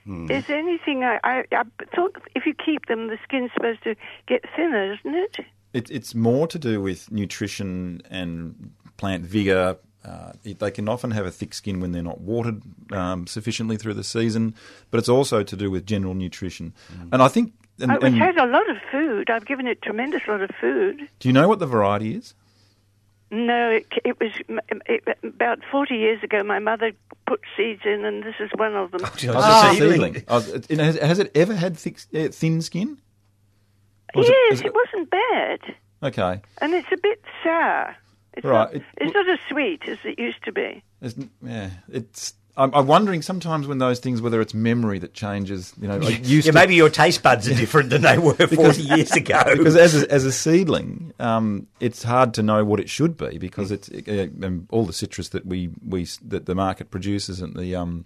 Is there anything I, I, I thought if you keep them, the skin's supposed to get thinner, isn't it? It, it's more to do with nutrition and plant vigor uh, it- they can often have a thick skin when they're not watered um, sufficiently through the season, but it's also to do with general nutrition. And I think. And, Oh, it's and had a lot of food. I've given it tremendous lot of food. do you know what the variety is? No, it, it was it, about 40 years ago. My mother put seeds in, and this is one of them. Oh, It's it's a a seedling. seedling. Oh, it- it- has, has it ever had thick, uh, thin skin? Or is yes, is it, wasn't bad, Okay. and it's a bit sour. It's Right, Not, it- it's not as sweet as it used to be. It's, yeah, it's. I'm, I'm wondering sometimes when those things, whether it's memory that changes. You know, used (laughs) Yeah, to, maybe your taste buds are different than they were (laughs) 40 years ago. (laughs) because as a, as a seedling, um, it's hard to know what it should be because it's uh, um, all the citrus that we, we that the market produces and the um,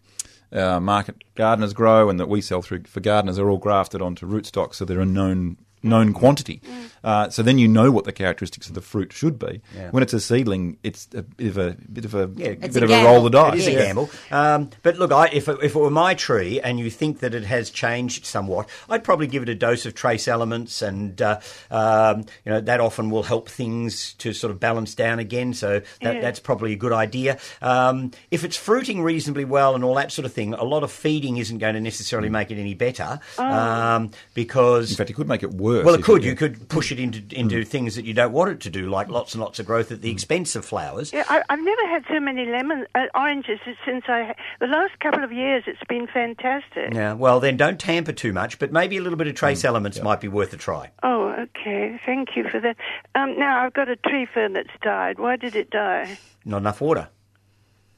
uh, market gardeners grow and that we sell through for gardeners are all grafted onto rootstock, so they're a known known quantity. Uh, so then you know what the characteristics of the fruit should be. Yeah. When it's a seedling, it's a bit of a bit of a Yeah, bit a of a roll of the dice. It is a gamble. Um, but look, I, if, it, if it were my tree and you think that it has changed somewhat, I'd probably give it a dose of trace elements, and uh, um, you know that often will help things to sort of balance down again. So that, Yeah. that's probably a good idea. Um, if it's fruiting reasonably well and all that sort of thing, a lot of feeding isn't going to necessarily make it any better um, because In fact, it could make it worse. Well, it if could. you- You could push it into into things that you don't want it to do, like lots and lots of growth at the expense of flowers. Yeah, I, I've never had so many lemon uh, oranges since I. The last couple of years, it's been fantastic. Yeah, well, then don't tamper too much, but maybe a little bit of trace elements might be worth a try. Oh, okay. Thank you for that. Um, now I've got a tree fern that's died. Why did it die? Not enough water.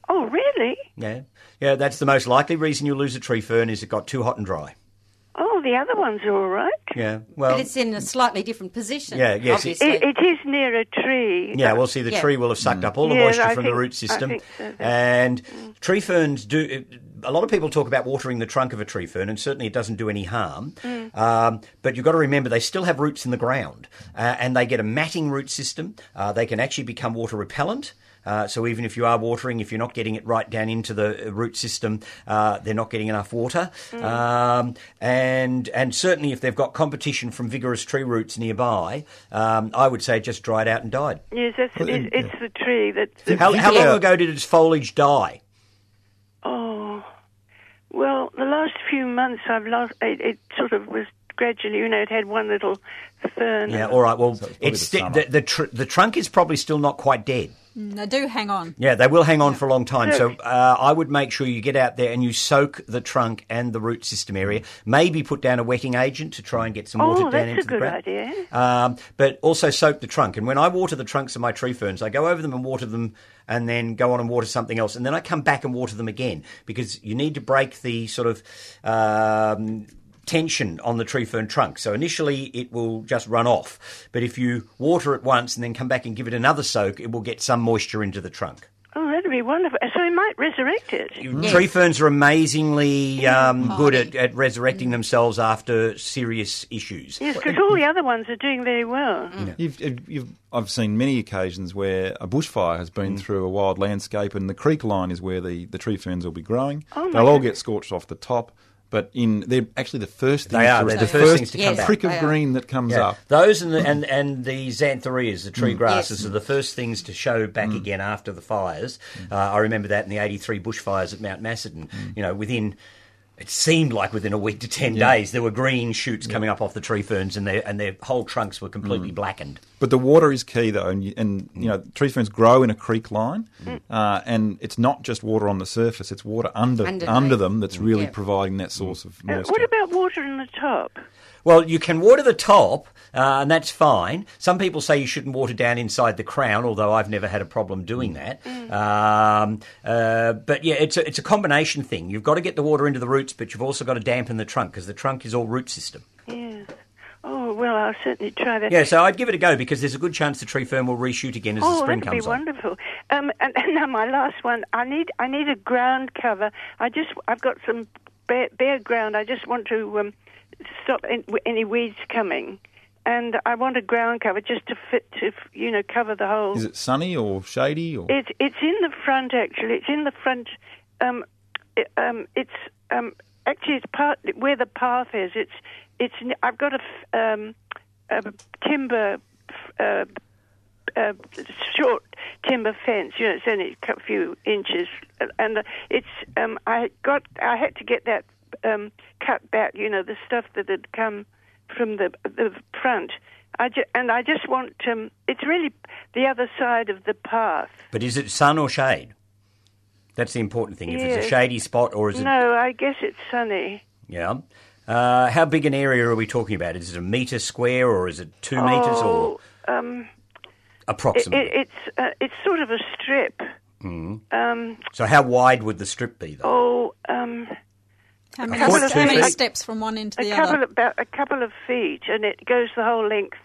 Oh, really? Yeah, yeah. That's the most likely reason you lose a tree fern is it got too hot and dry. Oh, the other ones are all right. Yeah, well, but it's in a slightly different position. Yeah, yes, it- obviously. It, it is near a tree. yeah. Well, see, the Yeah. tree will have sucked up all the Yeah, moisture I from the think- root I system, think so, yeah. and tree ferns do. A lot of people talk about watering the trunk of a tree fern, and certainly it doesn't do any harm. Mm. Um, but you've got to remember they still have roots in the ground, uh, and they get a matting root system. Uh, they can actually become water repellent. Uh, so even if you are watering, if you're not getting it right down into the root system, uh, they're not getting enough water. Mm. Um, and and certainly if they've got competition from vigorous tree roots nearby, um, I would say just dried out and died. Yes, that's, Well, it, yeah. it's the tree that. How, how long ago did its foliage die? Oh, well, the last few months I've lost. It, it sort of was gradually. You know, it had one little fern. Yeah, all right. Well, So it's it's the the the, tr- the trunk is probably still not quite dead. Mm, They do hang on. Yeah, they will hang on for a long time. So uh, I would make sure you get out there and you soak the trunk and the root system area. Maybe put down a wetting agent to try and get some water Oh, down that's into a the good ground. idea. Um, but also soak the trunk. And when I water the trunks of my tree ferns, I go over them and water them and then go on and water something else. And then I come back and water them again because you need to break the sort of um, tension on the tree fern trunk. So initially it will just run off. But if you water it once and then come back and give it another soak, it will get some moisture into the trunk. Oh, that'd be wonderful. So we might resurrect it. Tree ferns are amazingly um, good at, at resurrecting themselves after serious issues. Yes, because all the other ones are doing very well. You've, you've, you've, I've seen many occasions where a bushfire has been through a wild landscape, and the creek line is where the, the tree ferns will be growing. Oh, They'll all goodness. get scorched off the top, but in they're actually the first things They are. to- They're the the first things to come Yes. prick of green that comes Yeah. up. Those and the, and, and the xanthorrheas, the Mm. tree grasses, are the first things to show back again after the fires. Mm. Uh, I remember that in the 83 bushfires at Mount Macedon. You know, within, it seemed like within a week to 10 days, there were green shoots coming up off the tree ferns and their, and their whole trunks were Mm. completely blackened. But the water is key, though, and you, and you know tree ferns grow in a creek line, uh, and it's not just water on the surface; it's water under Underneath. under them that's really Yeah. providing that source of Uh, moisture. what about water in the top? Well, you can water the top, uh, and that's fine. Some people say you shouldn't water down inside the crown, although I've never had a problem doing that. Um, uh, but yeah, it's a, it's a combination thing. You've got to get the water into the roots, but you've also got to dampen the trunk because the trunk is all root system. Yes. Oh, well, I'll certainly try that. Yeah, so I'd give it a go because there's a good chance the tree fern will reshoot again as the spring comes. Oh, that'd be wonderful. Um, and, and now my last one. I need I need a ground cover. I just I've got some bare, bare ground. I just want to um, stop any, any weeds coming, and I want a ground cover just to fit to you know cover the whole. Is it sunny or shady or? It's it's in the front actually. It's in the front. Um, it, um, it's um, actually it's part where the path is. It's it's. I've got a, um, a timber uh, uh, short timber fence. You know, it's only a few inches, and it's. Um, I got. I had to get that um, cut back. You know, the stuff that had come from the the front. I ju- and I just want. Um, it's really the other side of the path. But is it sun or shade? That's the important thing. If it's a shady spot or is it. No, I guess it's sunny. Yeah. Uh, how big an area are we talking about? Is it a metre square or is it two metres or Oh, um, approximately? it, it's uh, it's sort of a strip. Mm. Um, so how wide would the strip be, though? oh, um, How A many, foot, how many steps from one end to a the couple other? of, about a couple of feet, and it goes the whole length.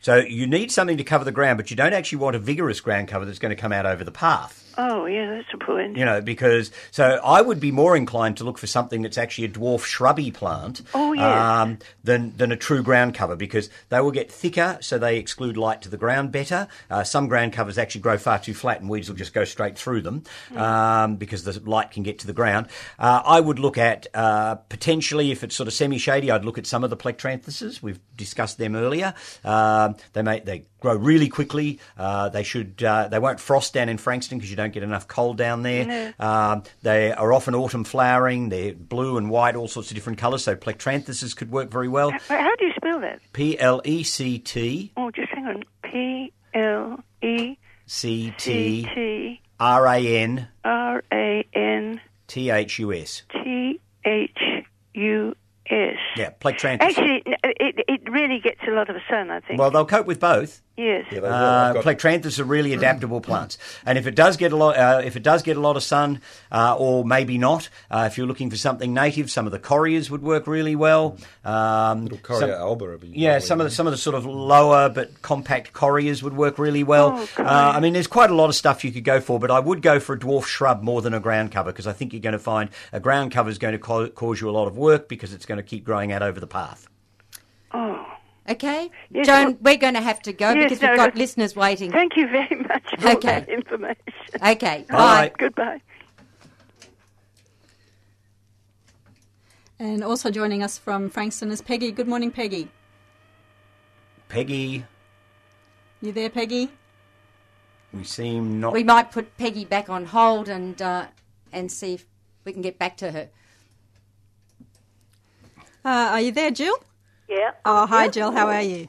So you need something to cover the ground, but you don't actually want a vigorous ground cover that's going to come out over the path. Oh, yeah, that's a point. You know, because so I would be more inclined to look for something that's actually a dwarf shrubby plant, Oh, yes. um, than than a true ground cover because they will get thicker, so they exclude light to the ground better. Uh, some ground covers actually grow far too flat, and weeds will just go straight through them um, because the light can get to the ground. Uh, I would look at uh, potentially if it's sort of semi shady, I'd look at some of the plectranthuses. We've discussed them earlier. Um, they may they grow really quickly. Uh, they should uh, they won't frost down in Frankston because you don't get enough cold down there. Um, they are often autumn flowering. They're blue and white, all sorts of different colours. So plectranthuses could work very well. Wait, How do you spell that? P L E C T Oh, just hang on. P L E C T R A N R A N T H U S. T H U S. Yeah, plectranthus. Actually, it, it really gets a lot of sun, I think. Well, they'll cope with both. Yes. Yeah. Uh, Plectranthus are really (clears throat) adaptable plants, and if it does get a lot, uh, if it does get a lot of sun, uh, or maybe not, uh, if you're looking for something native, some of the correas would work really well. Um, Little Correa some- alba would be yeah, some of the some of the sort of lower but compact correas would work really well. Oh, uh, I mean, there's quite a lot of stuff you could go for, but I would go for a dwarf shrub more than a ground cover because I think you're going to find a ground cover is going to co- cause you a lot of work because it's going to keep growing out over the path. Oh, Okay, Yes, Joan, well- we're going to have to go Yes, because no, we've got no. listeners waiting. thank you very much for Okay. that information. Okay, Bye. bye. Goodbye. And also joining us from Frankston is Peggy. Good morning, Peggy. Peggy, You there, Peggy? we seem not. We might put Peggy back on hold and uh, and see if we can get back to her. Uh, are you there, Jill? Yeah. Oh, hi, Yeah. Jill. How are you?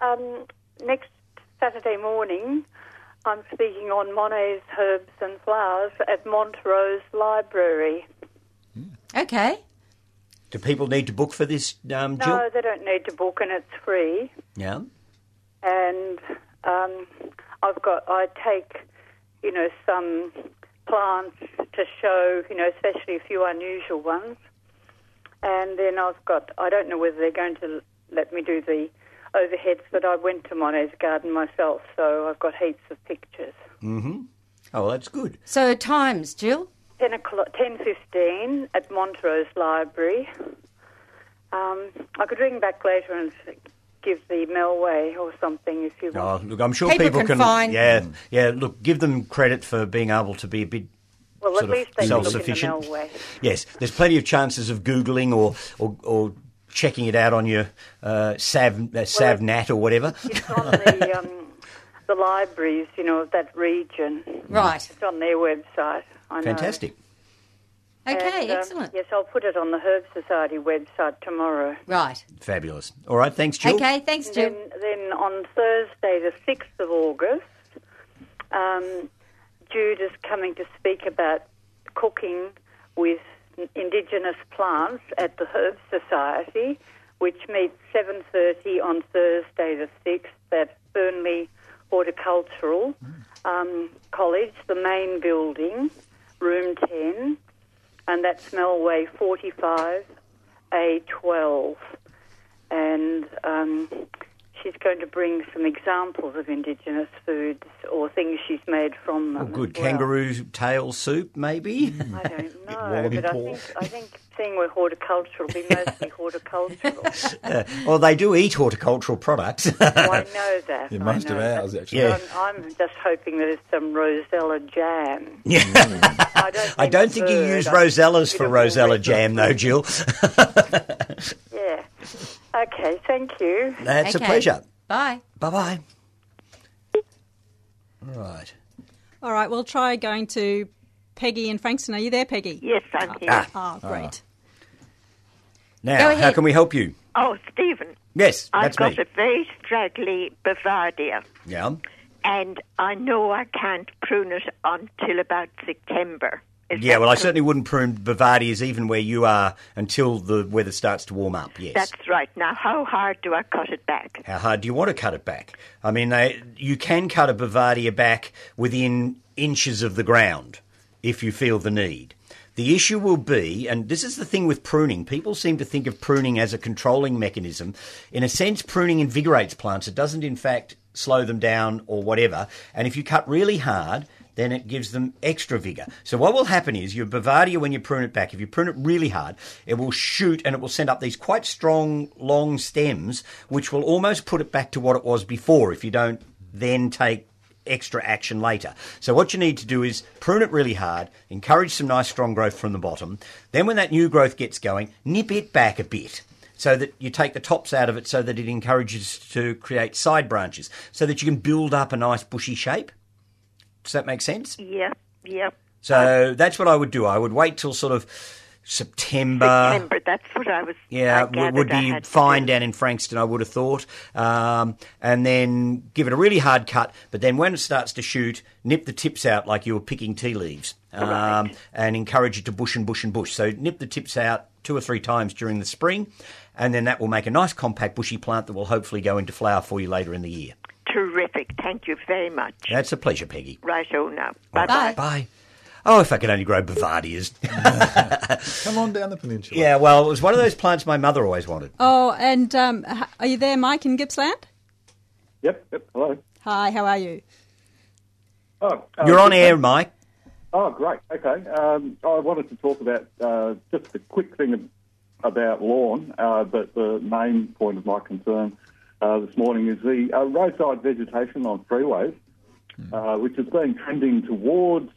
Um, next Saturday morning, I'm speaking on Monet's herbs and flowers at Montrose Library. Okay, Do people need to book for this, um, Jill? No, they don't need to book, and it's free. Yeah. And um, I've got, I take, you know, some plants to show, you know, especially a few unusual ones. And then I've got, I don't know whether they're going to let me do the overheads, but I went to Monet's garden myself, so I've got heaps of pictures. Mm-hmm. Oh, well, that's good. so times, Jill. 10 o'clock, 10.15 at Montrose Library. Um, I could ring back later and give the Melway or something if you want. Oh, look, I'm sure People people, can find- Yeah, yeah. Look, give them credit for being able to be a bit. Well, sort at of least they look in the self-sufficient. Yes, there's plenty of chances of googling or or, or checking it out on your uh, Sav uh, Savnat or whatever. It's on the, (laughs) um, the libraries, you know, of that region. Right. It's on their website. I know. Fantastic. Okay, And, um, excellent. yes, I'll put it on the Herb Society website tomorrow. Right. Fabulous. All right, thanks, Jill. Okay, thanks, And Jill. then, then on Thursday, the 6th of August, um, Jude is coming to speak about cooking with Indigenous plants at the Herb Society, which meets 7.30 on Thursday the 6th at Burnley Horticultural um, College, the main building, room 10, and that's Melway 45A12 and um, she's going to bring some examples of Indigenous foods or things she's made from them. Oh, good. as well. Kangaroo tail soup, maybe. I don't know, (laughs) but I think, I think seeing we're horticultural will be mostly (laughs) horticultural. Uh, well, they do eat horticultural products. Oh, I know that. Yeah, I most of ours, that. actually. Yeah. I'm, I'm just hoping that it's some Rosella jam. yeah. I don't think, (laughs) I don't think you use I Rosellas for Rosella jam, though, Jill. Yeah. Okay, thank you. That's Okay. a pleasure. Bye. Bye bye. Right. All right, we'll try going to Peggy and Frankston. Are you there, Peggy? Yes, I'm here. Ah, great. Now, how can we help you? Oh, Stephen, Yes, I've got me. a very straggly Bouvardia, Yeah. and I know I can't prune it until about September. Is Yeah, well, I certainly wouldn't prune Bouvardias even where you are until the weather starts to warm up. Yes. That's right. Now, how hard do I cut it back? How hard do you want to cut it back? I mean, they, you can cut a Bouvardia back within inches of the ground if you feel the need. The issue will be, and this is the thing with pruning, people seem to think of pruning as a controlling mechanism. In a sense, pruning invigorates plants. It doesn't, in fact, slow them down or whatever. And if you cut really hard, then it gives them extra vigor. So what will happen is your Bouvardia, when you prune it back, if you prune it really hard, it will shoot and it will send up these quite strong, long stems, which will almost put it back to what it was before if you don't then take extra action later. So what you need to do is prune it really hard, encourage some nice strong growth from the bottom. Then when that new growth gets going, nip it back a bit so that you take the tops out of it so that it encourages to create side branches so that you can build up a nice bushy shape. Does that make sense? Yeah, yeah. So that's what I would do. I would wait till sort of September. September, that's what I was. Yeah, I would be fine down in Frankston, I would have thought. Um, and then give it a really hard cut. But then when it starts to shoot, nip the tips out like you were picking tea leaves. Um, Right. And encourage it to bush and bush and bush. So nip the tips out two or three times during the spring. And then that will make a nice compact bushy plant that will hopefully go into flower for you later in the year. Terrific. Thank you very much. That's a pleasure, Peggy. Righto now. Bye Bye. bye. Bye. Oh, if I could only grow Bouvardias. (laughs) Come on down the peninsula. yeah, well, it was one of those plants my mother always wanted. Oh, and um, are you there, Mike in Gippsland? Yep, yep. Hello. Hi, how are you? Oh, uh, You're on air. Mike. Oh, great. Okay. Um, I wanted to talk about uh, just a quick thing about lawn, uh, but the main point of my concern uh, this morning is the uh, roadside vegetation on freeways, uh, which has been trending towards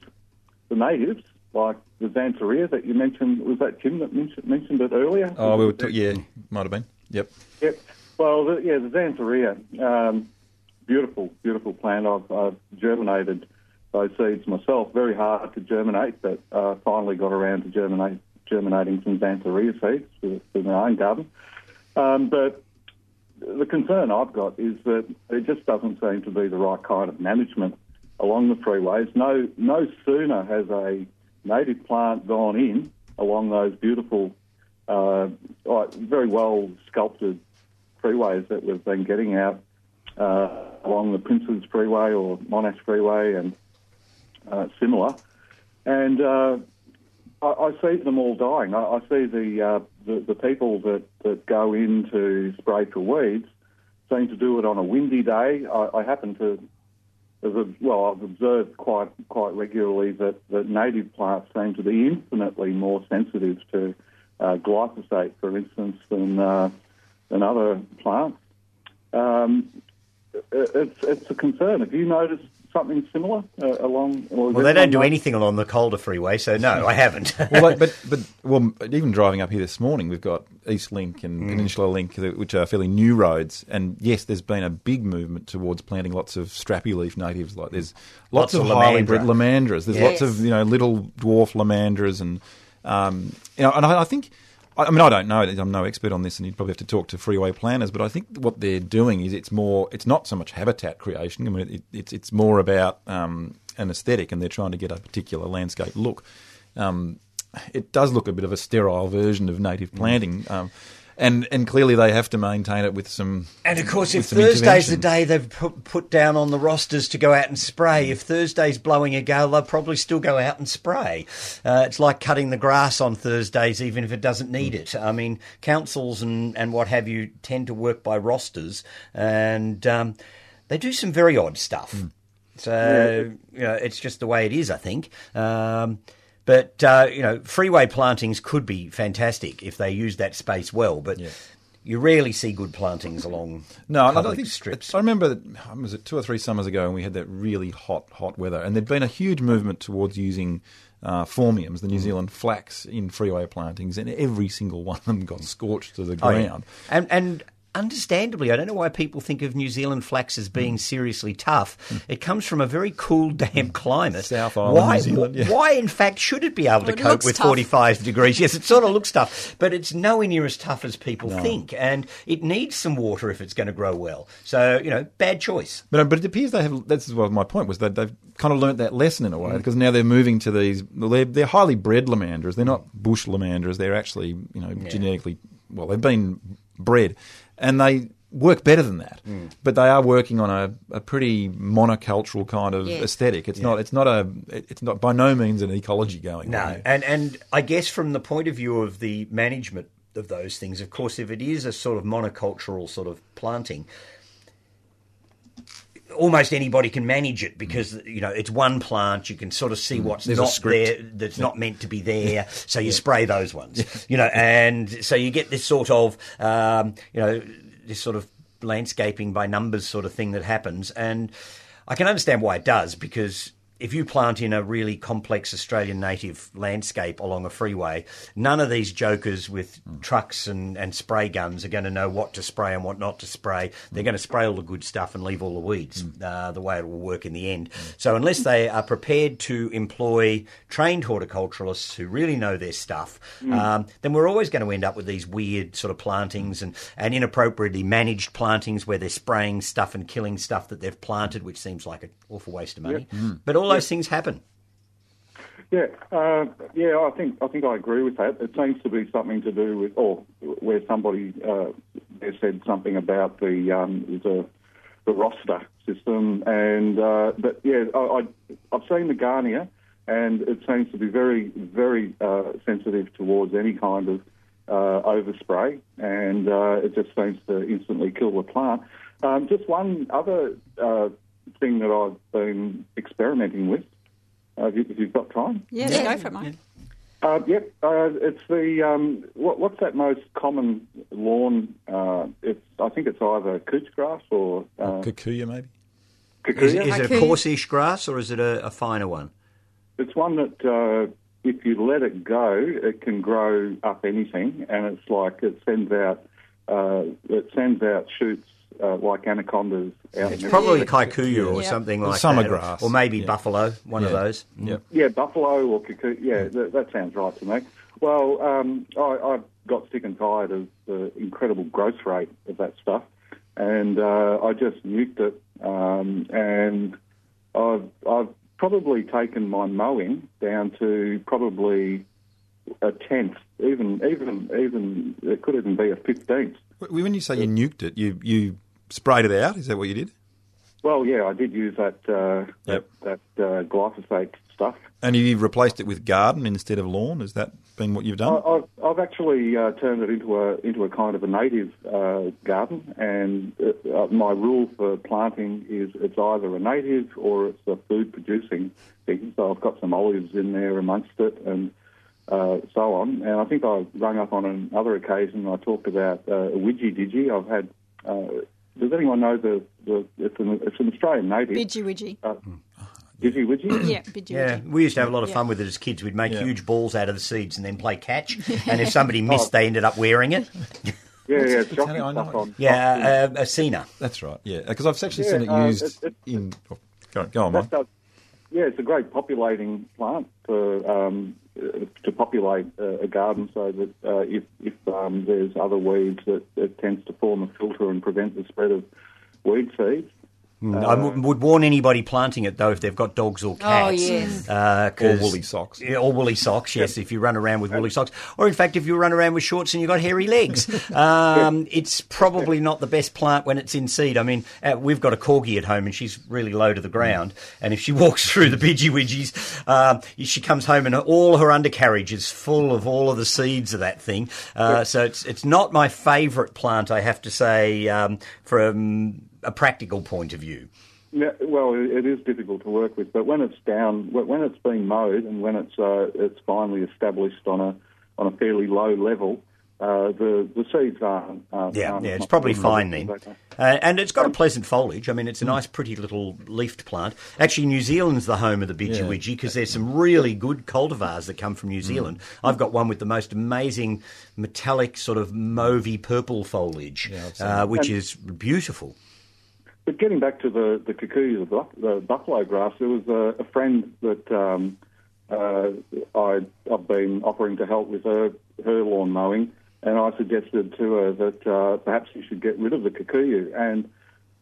the natives, like the Xanthorrhea that you mentioned. Was that Tim that mentioned, mentioned it earlier? Oh, we were t- yeah, might have been. Yep. Yep. Well, the, yeah, the Xanthorrhea, um, beautiful, beautiful plant. I've, I've germinated those seeds myself. Very hard to germinate, but uh, finally got around to germinate, germinating some Xanthorrhea seeds for, for my own garden. Um, but the concern I've got is that it just doesn't seem to be the right kind of management along the freeways. No, no sooner has a native plant gone in along those beautiful, uh, very well sculpted freeways that we've been getting out uh, along the Princes Freeway or Monash Freeway and uh, similar. And uh, I, I see them all dying. I, I see the, uh, the the people that, that go in to spray for weeds seem to do it on a windy day. I, I happen to, as a, well, I've observed quite quite regularly that, that native plants seem to be infinitely more sensitive to uh, glyphosate, for instance, than uh, than other plants. Um, it- it's it's a concern. Have you noticed something similar uh, along? Or Well, they don't do noticed- anything along the Calder freeway, so no, I haven't. (laughs) well, like, but (laughs) but well, even driving up here this morning, we've got East Link and Peninsula Link, which are fairly new roads. And yes, there's been a big movement towards planting lots of strappy leaf natives. Like there's lots, Lots of of, highly lomandra. bred lomandras. There's lots of you know little dwarf lomandras, and um, you know, and I, I think. I mean, I don't know. I'm no expert on this, and you'd probably have to talk to freeway planners. But I think what they're doing is it's more. It's not so much habitat creation. I mean, it, it's it's more about um, an aesthetic, and they're trying to get a particular landscape look. Um, it does look a bit of a sterile version of native Mm. planting, um, and and clearly they have to maintain it with some. And of course, if Thursday's the day they've put, put down on the rosters to go out and spray, if Thursday's blowing a gale, they'll probably still go out and spray. Uh, it's like cutting the grass on Thursdays, even if it doesn't need it. I mean, councils and, and what have you tend to work by rosters, and um, they do some very odd stuff. So, you know, it's just the way it is, I think. Um, but, uh, you know, freeway plantings could be fantastic if they use that space well, but you rarely see good plantings along No, I don't think strips. I remember that um, was it two or three summers ago, and we had that really hot, hot weather, and there'd been a huge movement towards using uh, phormiums, the New Mm. Zealand flax, in freeway plantings, and every single one of them got scorched to the Oh, yeah. ground. And and understandably, I don't know why people think of New Zealand flax as being seriously tough. It comes from a very cool, damp climate. South Island, why, New Zealand, yeah. why, in fact, should it be able to Well, it cope with tough. 45 degrees? Yes, it sort of looks tough, but it's nowhere near as tough as people think. And it needs some water if it's going to grow well. So, you know, bad choice. But, but it appears they have. That's what my point was that they've kind of learnt that lesson in a way Mm. because now they're moving to these. They're, they're highly bred lomandras. They're not bush lomandras. They're actually you know genetically well. They've been bred, and they work better than that. Mm. But they are working on a, a pretty monocultural kind of Yeah. aesthetic. It's not. It's not a. It's not by no means an ecology going. No, on and and I guess from the point of view of the management of those things, of course, if it is a sort of monocultural sort of planting, almost anybody can manage it because you know it's one plant. You can sort of see what's There's not there that's not meant to be there, so you spray those ones. (laughs) You know, and so you get this sort of um, you know this sort of landscaping by numbers sort of thing that happens, and I can understand why it does because. If you plant in a really complex Australian native landscape along a freeway, none of these jokers with trucks and, and spray guns are going to know what to spray and what not to spray. They're going to spray all the good stuff and leave all the weeds, uh, the way it will work in the end. So, unless they are prepared to employ trained horticulturalists who really know their stuff, um, then we're always going to end up with these weird sort of plantings and, and inappropriately managed plantings where they're spraying stuff and killing stuff that they've planted, which seems like an awful waste of money. But all those things happen. Yeah, uh, yeah, I think I think I agree with that. It seems to be something to do with, or where somebody uh, there said something about the um, the, the roster system, and uh, but yeah, I, I, I've seen the Gahnia, and it seems to be very very uh, sensitive towards any kind of uh, overspray, and uh, it just seems to instantly kill the plant. Um, just one other uh, thing that I've been experimenting with. Uh, if, you, if you've got time. Yes, Yeah. go for it, Mike. Uh, yep, uh, it's the um, what, what's that most common lawn? Uh, it's I think it's either couch grass or uh, Kikuyu maybe. Is, kikuyu. is it a Kikuyu. coarsish grass or is it a, a finer one? It's one that uh, if you let it go, it can grow up anything, and it's like it sends out uh, it sends out shoots uh, like anacondas out. It's in the- probably kikuyu or Yeah. something Or like summer that. grass. Or maybe Yeah. buffalo, one of those. Yep. Yeah, buffalo or cuckoo. Yeah, that, that sounds right to me. Well, um, I, I got sick and tired of the incredible growth rate of that stuff, and uh, I just nuked it. Um, and I've, I've probably taken my mowing down to probably a tenth, even even even it could even be a fifteenth. When you say you nuked it, you you sprayed it out. Is that what you did? Well, yeah, I did use that uh, Yep. that, that uh, glyphosate stuff. And you replaced it with garden instead of lawn. Has that been what you've done? I- I've, I've actually uh, turned it into a into a kind of a native uh, garden, and uh, uh, my rule for planting is it's either a native or it's a food producing thing. So I've got some olives in there amongst it, and uh, so on. And I think I rung up on another occasion. I talked about uh, a widgie digi. I've had. Uh, does anyone know the, the it's an it's an Australian native? Bidgy widgy. Uh, digi widgie. Yeah, bidgy Yeah, we used to have a lot of Yeah. fun with it as kids. We'd make Yeah. huge balls out of the seeds and then play catch. (laughs) and if somebody missed, they ended up wearing it. (laughs) Yeah, yeah, it's Tell I know stuff on. Yeah, uh, Acaena. That's right. Yeah, because I've actually Yeah, seen it uh, used it- it- in. Oh, go, go on, That Mike. does, yeah, it's a great populating plant for um, to populate uh, a garden, so that uh, if if um, there's other weeds, that it tends to form a filter and prevent the spread of weed seeds. I w- would warn anybody planting it though if they've got dogs or cats. Oh, yes. Uh, 'cause- Or woolly socks. Yeah, or woolly socks. (laughs) Yes, if you run around with woolly socks, or in fact, if you run around with shorts and you've got hairy legs, (laughs) um, it's probably not the best plant when it's in seed. I mean, uh, we've got a corgi at home and she's really low to the ground, and if she walks (laughs) through the bidgy widgies, um, she comes home and all her undercarriage is full of all of the seeds of that thing. Uh, So it's it's not my favourite plant, I have to say, um, from a practical point of view. Yeah, well, it it is difficult to work with, but when it's down, when when it's been mowed, and when it's uh, it's finally established on a on a fairly low level, uh, the the seeds aren't. aren't Yeah, aren't yeah, it's probably fine then. Okay. Uh, and it's got a pleasant foliage. I mean, it's a nice, pretty little leafed plant. Actually, New Zealand's the home of the Yeah. Bidgewidgie because there's some really good cultivars that come from New Zealand. I've got one with the most amazing metallic, sort of mauvey purple foliage, Yeah, uh, which is beautiful. But getting back to the the kikuyu, the, the buffalo grass, there was a, a friend that um, uh, I, I've been offering to help with her her lawn mowing, and I suggested to her that uh, perhaps she should get rid of the kikuyu, and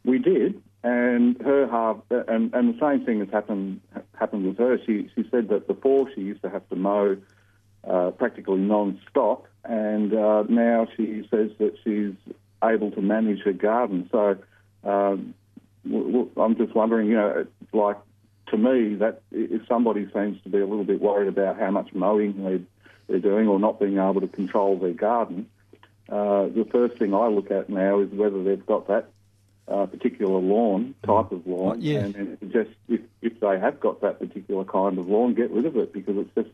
we did. And her half, and, and the same thing has happened happened with her. She she said that before she used to have to mow uh, practically non-stop, and uh, now she says that she's able to manage her garden. So um, I'm just wondering, you know, like to me, that if somebody seems to be a little bit worried about how much mowing they're, they're doing or not being able to control their garden, uh, the first thing I look at now is whether they've got that uh, particular lawn, type of lawn, Oh, yeah. and, and just if, if they have got that particular kind of lawn, get rid of it because it's just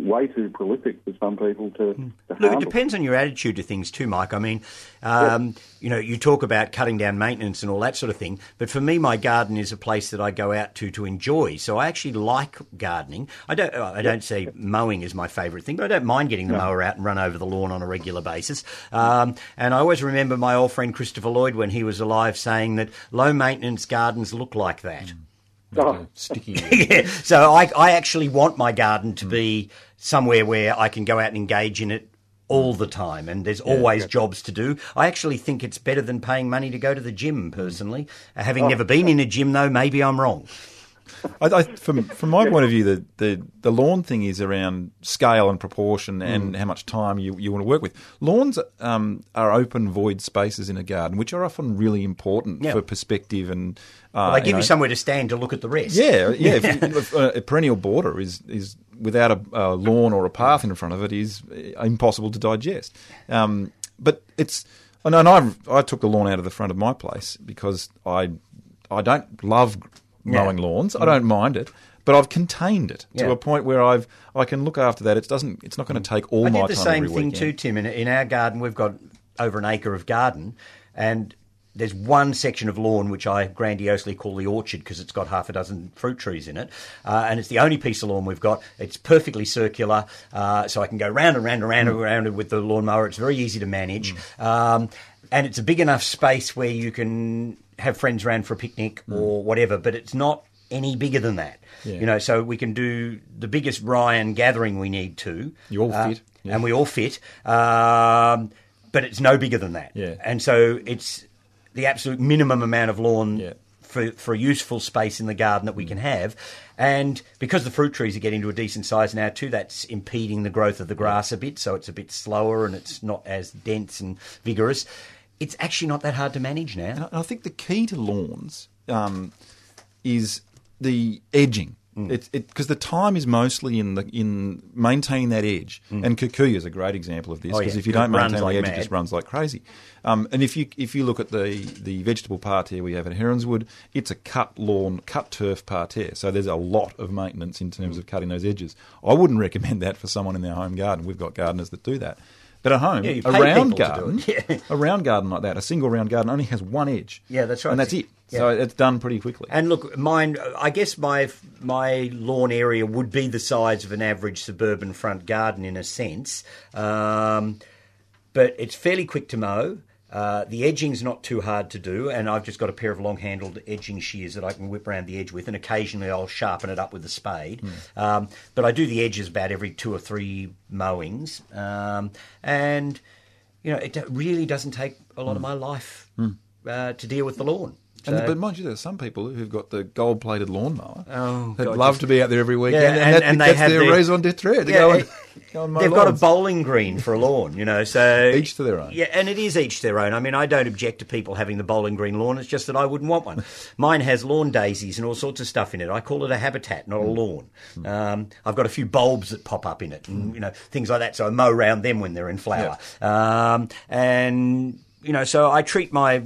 way too prolific for some people to, to Look, it depends on your attitude to things too, Mike. I mean, um, you know, you talk about cutting down maintenance and all that sort of thing, but for me, my garden is a place that I go out to to enjoy. So I actually like gardening. I don't. I don't say mowing is my favourite thing, but I don't mind getting the mower out and run over the lawn on a regular basis. Um, and I always remember my old friend Christopher Lloyd when he was alive saying that low maintenance gardens look like that. Oh, Sticky. (laughs) yeah. So I, I actually want my garden to be somewhere where I can go out and engage in it all the time, and there's always jobs to do. I actually think it's better than paying money to go to the gym. Personally, Uh, having never been in a gym though, maybe I'm wrong. I, I, from from my point of view, the, the, the lawn thing is around scale and proportion and how much time you, you want to work with. Lawns um, are open void spaces in a garden, which are often really important Yeah. for perspective and. Uh, Well, they give you, know- somewhere to stand to look at the rest. Yeah, yeah. if (laughs) you- if a, a perennial border is is without a, a lawn or a path in front of it is uh, impossible to digest. Um, but it's and I I took the lawn out of the front of my place because I I don't love mowing lawns. I don't mind it. But I've contained it to a point where I've I can look after that. It doesn't. It's not going to take all I my did the same thing weekend. too, Tim. In, in our garden, we've got over an acre of garden, and there's one section of lawn which I grandiosely call the orchard because it's got half a dozen fruit trees in it, uh, and it's the only piece of lawn we've got. It's perfectly circular, uh, so I can go round and round and round and round with the lawnmower. It's very easy to manage, um, and it's a big enough space where you can have friends round for a picnic or whatever. But it's not any bigger than that. Yeah. You know, so we can do the biggest Ryan gathering we need to. You all uh, fit, yeah. and we all fit. Um, but it's no bigger than that. Yeah. And so it's the absolute minimum amount of lawn Yeah. for, for a useful space in the garden that we can have. And because the fruit trees are getting to a decent size now too, that's impeding the growth of the grass a bit. So it's a bit slower and it's not as dense and vigorous. It's actually not that hard to manage now. And I- I think the key to lawns um, is the edging. Mm. It's because the time is mostly in the in maintaining that edge, and kikuyu is a great example of this. Mm. Oh, Because yeah. if you don't maintain like the edge, mad. it just runs like crazy. Um, and if you if you look at the the vegetable parterre we have at Heronswood, it's a cut lawn, cut turf parterre. So there's a lot of maintenance in terms Mm. of cutting those edges. I wouldn't recommend that for someone in their home garden. We've got gardeners that do that. But at home, Yeah, a round people to do garden. Yeah. a round garden like that, a single round garden only has one edge. Yeah, that's right. And that's it. So it's done pretty quickly. And look, mine. I guess my my lawn area would be the size of an average suburban front garden in a sense, um, but it's fairly quick to mow. Uh, the edging's not too hard to do, and I've just got a pair of long-handled edging shears that I can whip around the edge with, and occasionally I'll sharpen it up with a spade. Um, but I do the edges about every two or three mowings, um, and you know it really doesn't take a lot of my life uh, to deal with the lawn. And, but mind you, there's some people who've got the gold-plated lawnmower Oh, that God, love just- to be out there every weekend, Yeah, and, and- that, and they have their their- raison d'etre to Yeah, go and, go They've got a bowling green for a lawn, you know. So Each to their own. Yeah, and it is each their own. I mean, I don't object to people having the bowling green lawn. It's just that I wouldn't want one. (laughs) Mine has lawn daisies and all sorts of stuff in it. I call it a habitat, not a Hmm. lawn. Um, I've got a few bulbs that pop up in it, and you know things like that. So I mow around them when they're in flower. Um, and you know, so I treat my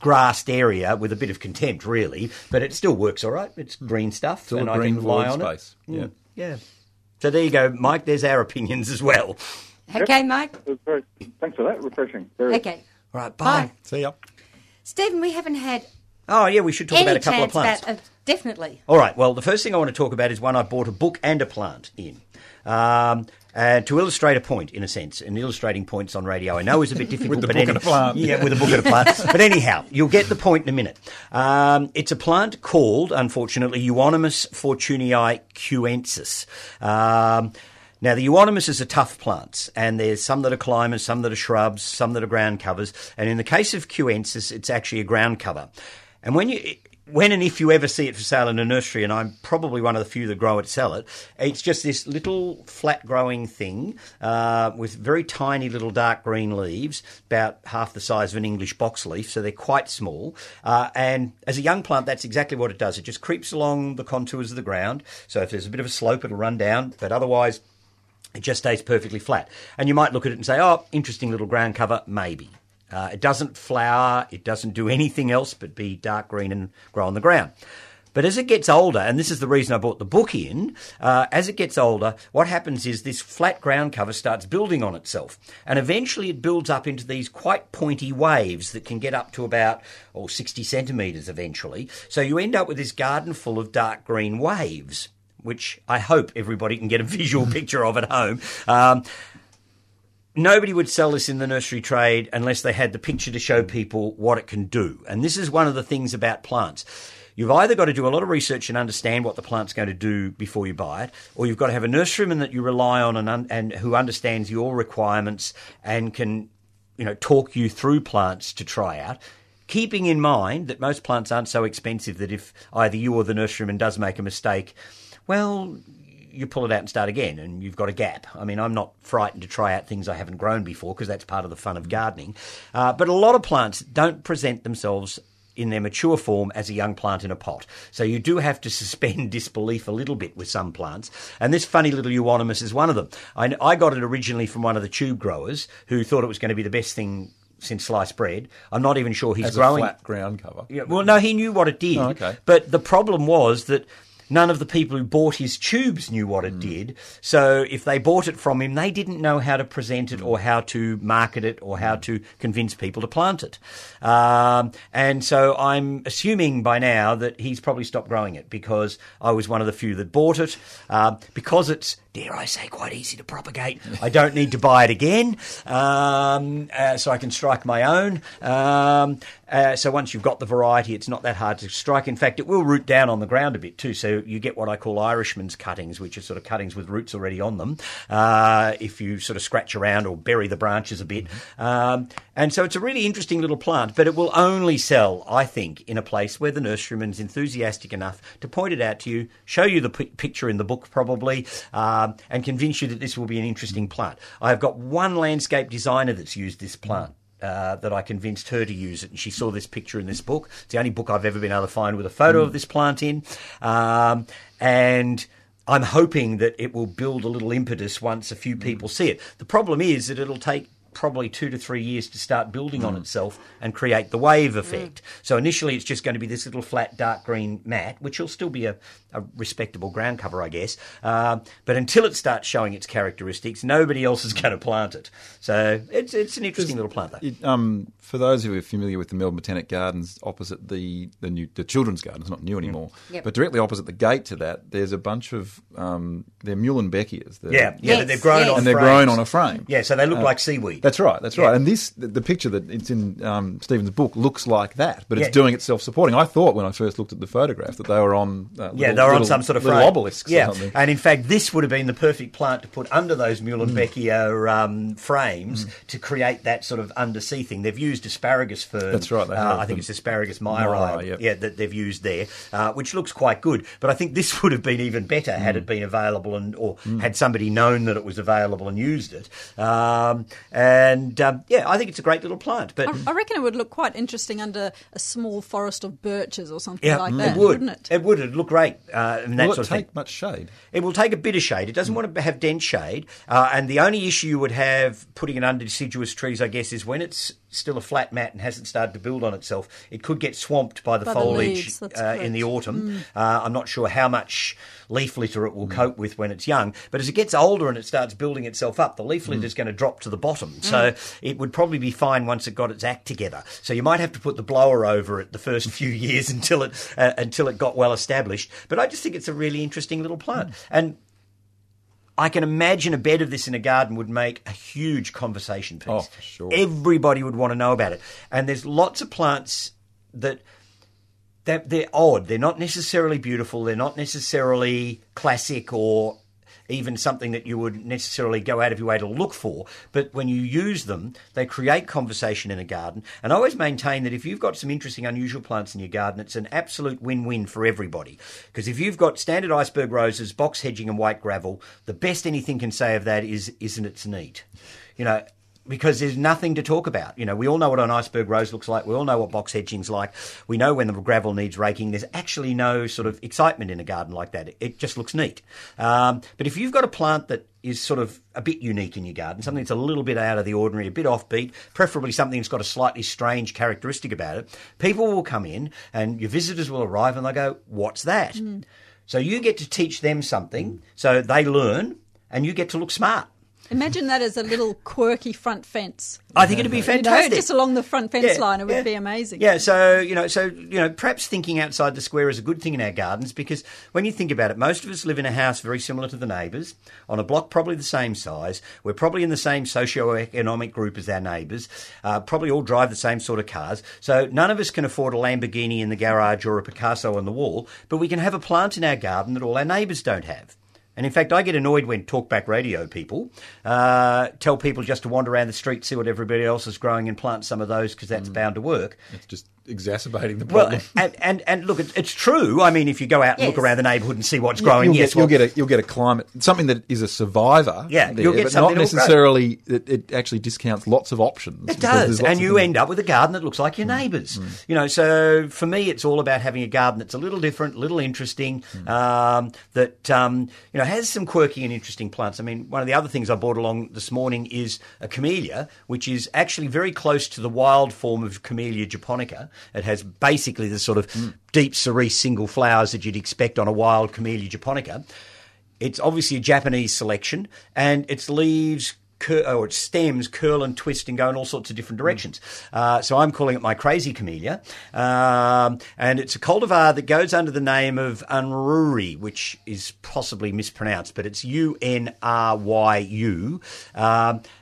grassed area with a bit of contempt, really, but it still works all right. It's green stuff, Still and a I green can lie on space. it. Yeah. Mm, yeah. So there you go, Mike. There's our opinions as well. Okay, Mike. Very, thanks for that. Refreshing. Very Okay. All right, bye. Bye. See ya. Stephen, we haven't had Oh, yeah, we should talk about a couple of plants. about. Uh, definitely. All right. Well, the first thing I want to talk about is one I bought a book and a plant in. Um, uh, to illustrate a point, in a sense, and illustrating points on radio, I know is a bit (laughs) difficult. but book any- and a plant. yeah, (laughs) with a book and a plant. (laughs) but anyhow, you'll get the point in a minute. Um, it's a plant called, unfortunately, Euonymus fortunei kewensis. Um, now, the euonymus is a tough plant, and there's some that are climbers, some that are shrubs, some that are ground covers. And in the case of kewensis, it's actually a ground cover. And when you, when and if you ever see it for sale in a nursery, and I'm probably one of the few that grow it, sell it, it's just this little flat growing thing uh, with very tiny little dark green leaves, about half the size of an English box leaf, so they're quite small. Uh, and as a young plant, that's exactly what it does. It just creeps along the contours of the ground. So if there's a bit of a slope, it'll run down, but otherwise, it just stays perfectly flat. And you might look at it and say, oh, interesting little ground cover, maybe. Uh, it doesn't flower, it doesn't do anything else but be dark green and grow on the ground. But as it gets older, and this is the reason I bought the book in, uh, as it gets older, what happens is this flat ground cover starts building on itself. And eventually it builds up into these quite pointy waves that can get up to about oh, 60 centimetres eventually. So you end up with this garden full of dark green waves which I hope everybody can get a (laughs) visual picture of at home. Um, nobody would sell this in the nursery trade unless they had the picture to show people what it can do. And this is one of the things about plants. You've either got to do a lot of research and understand what the plant's going to do before you buy it, or you've got to have a nurseryman that you rely on and, un- and who understands your requirements and can, you know, talk you through plants to try out keeping in mind that most plants aren't so expensive that if either you or the nurseryman does make a mistake, well, you pull it out and start again and you've got a gap. I mean, I'm not frightened to try out things I haven't grown before because that's part of the fun of gardening. Uh, but a lot of plants don't present themselves in their mature form as a young plant in a pot. So you do have to (laughs) suspend disbelief a little bit with some plants. And this funny little euonymus is one of them. I, I got it originally from one of the tube growers who thought it was going to be the best thing since sliced bread. I'm not even sure he's As growing. a flat ground cover. Yeah, well, no, he knew what it did. Oh, okay. But the problem was that none of the people who bought his tubes knew what it Hmm. did. So if they bought it from him, they didn't know how to present it or how to market it or how to convince people to plant it. Um, and so I'm assuming by now that he's probably stopped growing it because I was one of the few that bought it. Um, because it's, dare I say, quite easy to propagate, I don't need to buy it again. Um, uh, so I can strike my own. Um, uh, so once you've got the variety, it's not that hard to strike. In fact, it will root down on the ground a bit too. So you get what I call Irishman's cuttings, which are sort of cuttings with roots already on them. Uh, if you sort of scratch around or bury the branches a bit, um, and so it's a really interesting little plant. But it will only sell, I think, in a place where the nurseryman's enthusiastic enough to point it out to you, show you the p- picture in the book probably, um, and convince you that this will be an interesting plant. I've got one landscape designer that's used this plant uh, that I convinced her to use it, and she saw this picture in this book. It's the only book I've ever been able to find with a photo of this plant in, um, and. I'm hoping that it will build a little impetus once a few people see it. The problem is that it'll take probably two to three years to start building on itself and create the wave effect. So initially, it's just going to be this little flat dark green mat, which will still be a, a respectable ground cover, I guess. Um, but until it starts showing its characteristics, nobody else is going to plant it. So it's it's an interesting little plant, though. It, um, for those who are familiar with the Melbourne Botanic Gardens, opposite the the new the children's garden, it's not new anymore, Yep. but directly opposite the gate to that, there's a bunch of um, they're Muehlenbeckias. They're- yeah, yeah, Yes, they've grown yes. on and they're frames. grown on a frame. Yeah, so they look Uh, like seaweed. That's right. That's Yeah. right. And this, the, the picture that it's in um, Stephen's book looks like that, but it's Yeah. doing it self-supporting. I thought when I first looked at the photograph that they were on. Uh, Yeah, little- they were on some sort of little frame. obelisks Yeah, or something. and in fact, this would have been the perfect plant to put under those Muehlenbeckia um, frames to create that sort of undersea thing. They've used asparagus fern. That's right, they Uh, I think the it's asparagus myri. myri, yep. Yeah, that they've used there, uh, which looks quite good. But I think this (laughs) would have been even better had Mm. it been available and or had somebody known that it was available and used it. Um, and um, yeah, I think it's a great little plant. But I, I reckon it would look quite interesting under a small forest of birches or something yeah, like it that, would. wouldn't it? It would. It'd look great. Uh, and that Will sort it of thing. take much shade? It will take a bit of shade. It doesn't want to have dense shade. Uh, and the only issue you would have putting it under deciduous trees, I guess, is when it's still a flat mat and hasn't started to build on itself, it could get swamped by the By the foliage leaves, uh, in the autumn. Uh, I'm not sure how much leaf litter it will cope with when it's young, but as it gets older and it starts building itself up, the leaf litter is going to drop to the bottom. So it would probably be fine once it got its act together. So you might have to put the blower over it the first (laughs) few years until it uh, until it got well established. But I just think it's a really interesting little plant and. I can imagine a bed of this in a garden would make a huge conversation piece. Oh, for sure. Everybody would want to know about it. And there's lots of plants that they're, they're odd. They're not necessarily beautiful. They're not necessarily classic or even something that you would necessarily go out of your way to look for. But when you use them, they create conversation in a garden. And I always maintain that if you've got some interesting, unusual plants in your garden, it's an absolute win win for everybody. Because if you've got standard iceberg roses, box hedging, and white gravel, the best anything can say of that is, isn't it's neat? You know, because there's nothing to talk about. You know, we all know what an iceberg rose looks like. We all know what box hedging's like. We know when the gravel needs raking. There's actually no sort of excitement in a garden like that. It just looks neat. Um, but if you've got a plant that is sort of a bit unique in your garden, something that's a little bit out of the ordinary, a bit offbeat, preferably something that's got a slightly strange characteristic about it, people will come in and your visitors will arrive and they'll go, What's that? So you get to teach them something so they learn and you get to look smart. Imagine that as a little (laughs) quirky front fence. I think it'd be You know, fantastic. just along the front fence Yeah, line, it would yeah. be amazing. Yeah, so you know, so you know, perhaps thinking outside the square is a good thing in our gardens because when you think about it, most of us live in a house very similar to the neighbours, on a block probably the same size. We're probably in the same socio-economic group as our neighbours. Uh, probably all drive the same sort of cars. So none of us can afford a Lamborghini in the garage or a Picasso on the wall, but we can have a plant in our garden that all our neighbours don't have. And in fact, I get annoyed when talkback radio people uh, tell people just to wander around the street, see what everybody else is growing, and plant some of those because that's bound to work. It's just exacerbating the problem. Well, and, and, and look, it's, it's true. I mean, if you go out and look around the neighbourhood and see what's growing, you'll, yes, get, you'll well, get a you'll get a climate something that is a survivor. Yeah, there, you'll get but something not necessarily. It, it actually discounts lots of options. It does, and you end up with a garden that looks like your neighbour's. You know, so for me, it's all about having a garden that's a little different, a little interesting, um, that um, you know has some quirky and interesting plants. I mean, one of the other things I brought along this morning is a camellia, which is actually very close to the wild form of Camellia japonica. It has basically the sort of deep cerise single flowers that you'd expect on a wild Camellia japonica. It's obviously a Japanese selection, and its leaves cur- or its stems curl and twist and go in all sorts of different directions. Uh, so I'm calling it my crazy camellia, um, and it's a cultivar that goes under the name of Unruri, which is possibly mispronounced, but it's U N R Y U.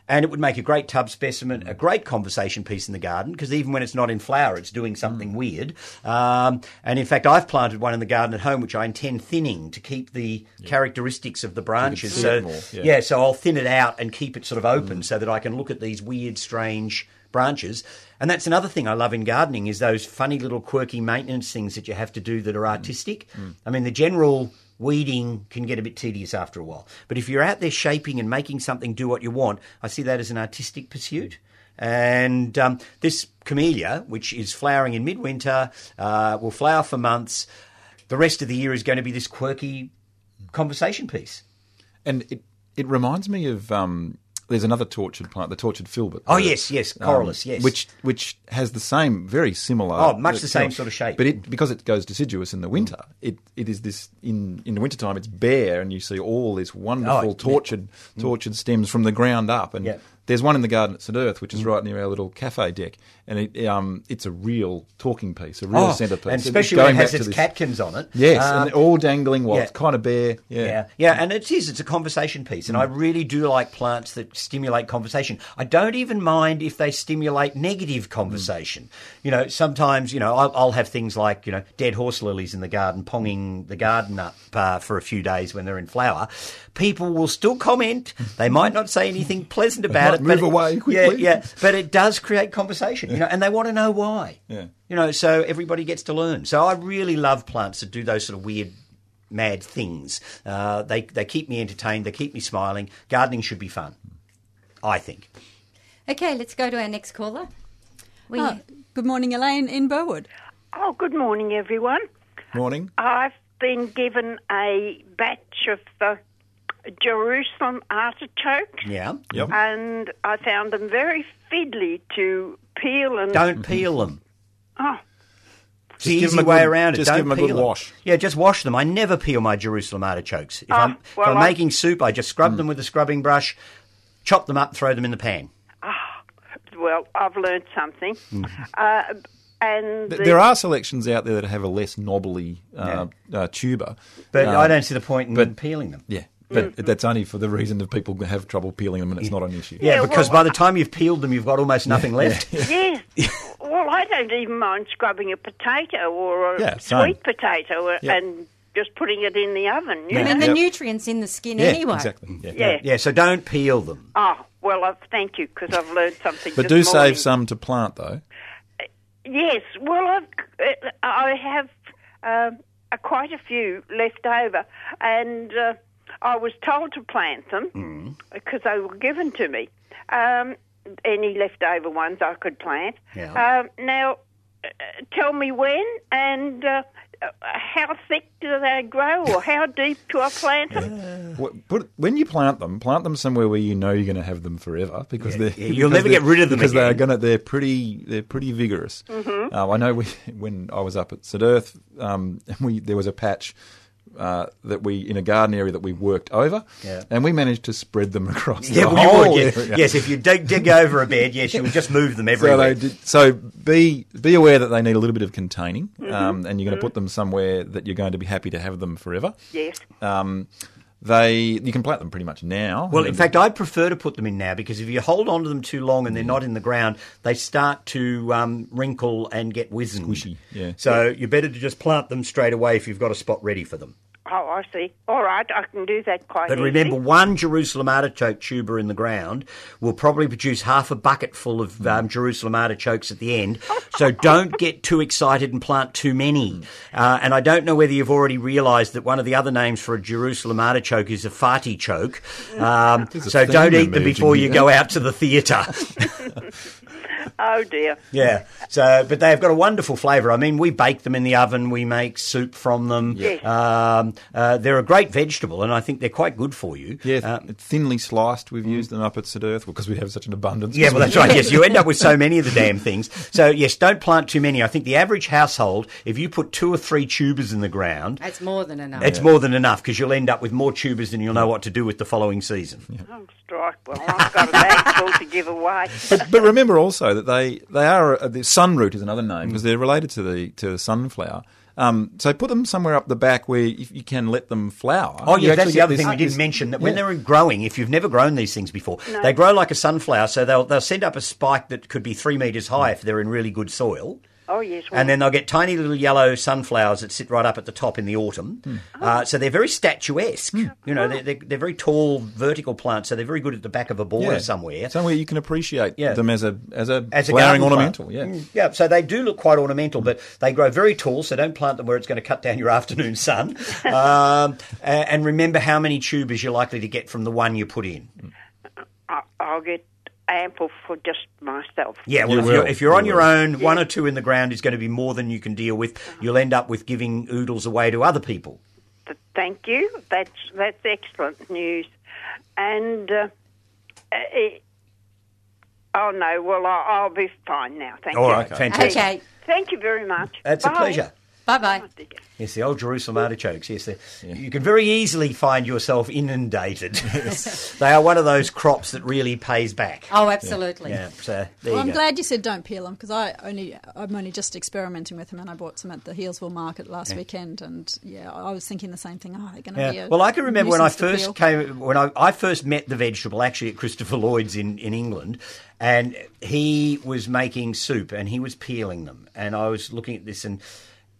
And it would make a great tub specimen, a great conversation piece in the garden because even when it's not in flower, it's doing something weird. Um, and in fact, I've planted one in the garden at home, which I intend thinning to keep the characteristics of the branches. So, yeah. yeah, so I'll thin it out and keep it sort of open so that I can look at these weird, strange branches. And that's another thing I love in gardening is those funny little quirky maintenance things that you have to do that are artistic. I mean, the general weeding can get a bit tedious after a while. But if you're out there shaping and making something do what you want, I see that as an artistic pursuit. And um, this camellia, which is flowering in midwinter, uh, will flower for months. The rest of the year is going to be this quirky conversation piece. and it it reminds me of um, there's another tortured plant, the tortured filbert. Oh, yes, yes, Corylus, yes. which which has the same, very similar. Oh, much uh, the same sort of shape. But it because it goes deciduous in the winter, it, it is this in in the wintertime it's bare, and you see all this wonderful Oh, tortured tortured stems from the ground up, and. Yeah. There's one in the garden at St Erth, which is right near our little cafe deck, and it, um, it's a real talking piece, a real Oh, centrepiece. and especially when it going has its this- catkins on it. Yes, Um, and all dangling while yeah. it's kind of bare. Yeah. Yeah, yeah, and it is. It's a conversation piece, and I really do like plants that stimulate conversation. I don't even mind if they stimulate negative conversation. You know, sometimes you know I'll, I'll have things like you know dead horse lilies in the garden, ponging the garden up uh, for a few days when they're in flower. People will still comment. They might not say anything (laughs) pleasant about it. move away Yeah, quickly. yeah, but it does create conversation. You know, and they want to know why. Yeah. You know, so everybody gets to learn. So I really love plants that do those sort of weird mad things. Uh, they they keep me entertained. They keep me smiling. Gardening should be fun. I think. Okay, let's go to our next caller. We, Oh, good morning, Elaine in Burwood. Oh, good morning, everyone. Morning. I've been given a batch of the Jerusalem artichokes. Yeah. Yep. And I found them very fiddly to peel and Don't peel them. oh, It's the easy way good- around it. just Don't give them a peel good them. wash. Yeah, just wash them. I never peel my Jerusalem artichokes. If Oh, I'm, if I'm I- making soup, I just scrub them with a scrubbing brush, chop them up, throw them in the pan. well, I've learned something. Hmm. Uh, and the- There are selections out there that have a less knobbly uh, uh, tuber. But Um, I don't see the point in but- peeling them. Yeah, but that's only for the reason that people have trouble peeling them and it's not an issue. Yeah, Yeah, because well, by the time you've peeled them, you've got almost nothing left. yes. (laughs) well, I don't even mind scrubbing a potato or a Yeah, sweet potato Yeah. and just putting it in the oven. You I know? mean, the Yep. nutrients in the skin Yeah, anyway. exactly. Yeah. Yeah. Yeah, so don't peel them. Oh, well, uh, thank you because I've learned (laughs) something. But this do morning. save some to plant though. Yes, well, I've, uh, I have um uh, quite a few left over, and uh, I was told to plant them Mm. because they were given to me. Um, any leftover ones I could plant. Yeah. Um, now, uh, tell me when and uh, uh, how thick do they grow, or how deep do I plant them? Wh- Put, when you plant them, plant them somewhere where you know you're going to have them forever because Yeah, they're yeah, you'll because never they're- get rid of them because they're going to they're pretty they're pretty vigorous. Mm-hmm. Uh, I know we, (laughs) when I was up at St Erth, um, (laughs) we there was a patch. Uh, that we in a garden area that we worked over, Yeah. and we managed to spread them (laughs) across Yeah, the well, whole would. Yes, area. yes, if you dig, dig over a bed, yes, you would just move them (laughs) everywhere. they did, so be be aware that they need a little bit of containing, Mm-hmm. um, and you're going to put them somewhere that you're going to be happy to have them forever. yes. Um, they you can plant them pretty much now. Well, in fact, I'd prefer to put them in now because if you hold on to them too long and they're not in the ground, they start to um, wrinkle and get wizened. Squishy, yeah. So you're better to just plant them straight away if you've got a spot ready for them. Oh, I see. All right, I can do that quite But easily. remember, one Jerusalem artichoke tuber in the ground will probably produce half a bucket full of um, Jerusalem artichokes at the end. So (laughs) don't get too excited and plant too many. Uh, and I don't know whether you've already realised that one of the other names for a Jerusalem artichoke is a farty choke. Um, so don't eat them before you go out to the theatre. (laughs) (laughs) (laughs) Oh dear. Yeah. So, but they've got a wonderful flavour. I mean, we bake them in the oven. We make soup from them. Yes. Um, uh, they're a great vegetable, and I think they're quite good for you. yeah, Uh, thinly sliced. We've used them up at St Erth because we have such an abundance. Yeah, well, (laughs) that's right. Yes, you end up with so many of the damn things. So, yes, don't plant too many. I think the average household, if you put two or three tubers in the ground, That's more than enough. it's more than enough because you'll end up with more tubers than you'll know what to do with the following season. Oh, strike. Well, I've got a bag full to give away. (laughs) but, but remember also that they they are uh, the sunroot is another name because they're related to the to the sunflower. Um, so put them somewhere up the back where you, you can let them flower. Oh, You yeah, that's the other thing we didn't mention. That when they're growing, if you've never grown these things before, they grow like a sunflower. So they'll they'll send up a spike that could be three metres high if they're in really good soil. Oh, yes. Well, And then they'll get tiny little yellow sunflowers that sit right up at the top in the autumn. Hmm. Uh, so they're very statuesque. You know, they're, they're, they're very tall, vertical plants. So they're very good at the back of a border Yeah. somewhere. somewhere you can appreciate Yeah. them as a as a As a flowering garden ornamental. plant. Yeah. Mm, yeah. So they do look quite ornamental, but they grow very tall. So don't plant them where it's going to cut down your (laughs) afternoon sun. (laughs) um, and remember how many tubers you're likely to get from the one you put in. I- I'll get ample for just myself. Yeah, well, You if, you're, if you're You on your will. own, one or two in the ground is going to be more than you can deal with. You'll end up with giving oodles away to other people. Thank you. That's that's excellent news. And uh, uh, eh, oh no, well I'll, I'll be fine now. Thank All you. right, fantastic. Okay. Thank you very much. That's a pleasure. Bye bye. Oh. Yes, the old Jerusalem artichokes. Yes, they- you can very easily find yourself inundated. (laughs) (laughs) they are one of those crops that really pays back. Oh, absolutely. Yeah, so there Well, you I'm go. glad you said don't peel them because I only I'm only just experimenting with them and I bought some at the Healesville market last weekend and yeah I was thinking the same thing. Oh, they're going to be a Well, I can remember when I first peel. came, when I, I first met the vegetable actually at Christopher Lloyd's in, in England, and he was making soup and he was peeling them, and I was looking at this and.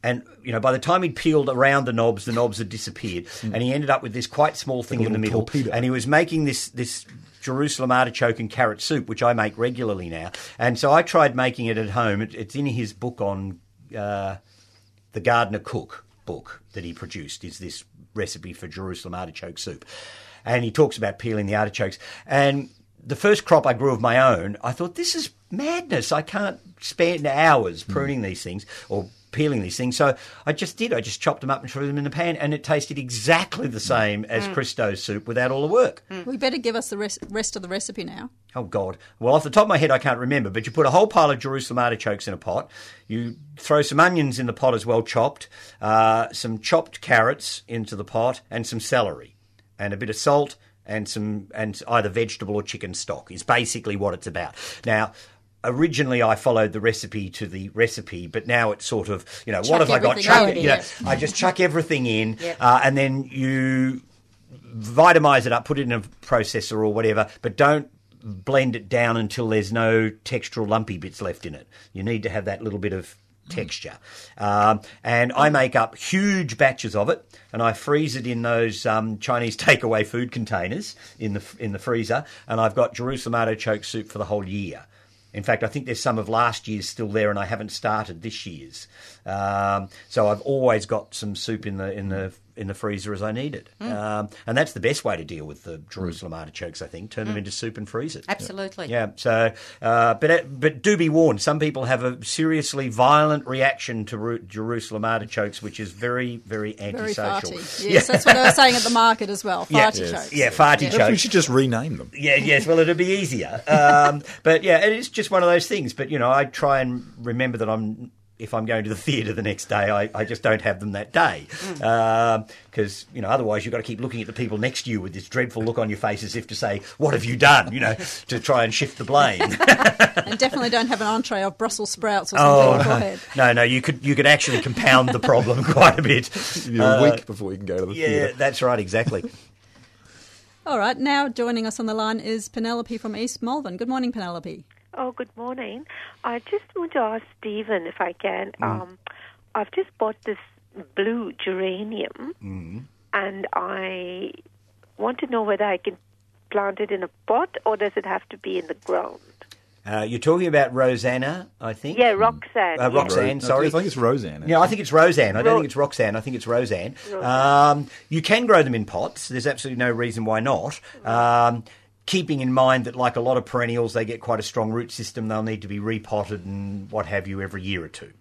And you know, by the time he'd peeled around the knobs, the knobs had disappeared, and he ended up with this quite small thing in the middle. torpedo. And he was making this this Jerusalem artichoke and carrot soup, which I make regularly now. And so I tried making it at home. It, it's in his book on uh, the Gardener Cook book that he produced is this recipe for Jerusalem artichoke soup. And he talks about peeling the artichokes. And the first crop I grew of my own, I thought, this is madness. I can't spend hours pruning these things or peeling these things. So I just did. I just chopped them up and threw them in the pan, and it tasted exactly the mm. same as mm. Christo's soup without all the work. Mm. We better give us the rest, rest of the recipe now. Oh God! Well, off the top of my head, I can't remember. But you put a whole pile of Jerusalem artichokes in a pot. You throw some onions in the pot as well, chopped. Uh, some chopped carrots into the pot, and some celery, and a bit of salt, and some and either vegetable or chicken stock is basically what it's about. Now. Originally, I followed the recipe to the recipe, but now it's sort of, you know, what have I got? Chuck you know. I just chuck everything in, Yep. uh, and then you vitamize it up, put it in a processor or whatever, but don't blend it down until there's no textural lumpy bits left in it. You need to have that little bit of texture. Um, and I make up huge batches of it, and I freeze it in those um, Chinese (laughs) takeaway food containers in the in the freezer. And I've got Jerusalem artichoke soup for the whole year. In fact, I think there's some of last year's still there, and I haven't started this year's. Um, so I've always got some soup in the in the in the freezer as I need it, um, and that's the best way to deal with the Jerusalem artichokes. I think turn them into soup and freeze it. Absolutely. Yeah. So, uh, but but do be warned. Some people have a seriously violent reaction to Ru- Jerusalem artichokes, which is very very Very antisocial. farty. (laughs) Yes, that's what I was saying at the market as well. Yeah. Farty Yes. jokes. Yeah, farty Perhaps jokes. we should just rename them. Yeah, yes. Well, it'd be easier. Um, (laughs) but yeah, it is just one of those things. But you know, I try and remember that I'm. If I'm going to the (laughs) theatre the next day, I, I just don't have them that day because you know otherwise you've got to keep looking at the people next to you with this dreadful look on your face as if to say, "What have you done?" You know, (laughs) to try and shift the blame. (laughs) And definitely don't have an entree of Brussels sprouts or something oh beforehand. no, no, you could you could actually compound the problem quite a bit. You need a Uh, week before you can go to the Yeah, theatre. that's right, exactly. All right, now joining us on the line is Penelope from East Malvern. Good morning, Penelope. Oh, good morning. I just want to ask Stephen if I can. Um, I've just bought this blue geranium, and I want to know whether I can plant it in a pot or does it have to be in the ground? Uh, you're talking about Rosanna, I think. Yeah, Roxanne. Uh. Roxanne, Ro- sorry. I think it's Rozanne. Yeah, I think it's Rozanne. I don't Ro- think it's Roxanne. I think it's Rozanne. Rozanne. Um, you can grow them in pots. There's absolutely no reason why not. Um, keeping in mind that, like a lot of perennials, they get quite a strong root system. They'll need to be repotted and what have you every year or two.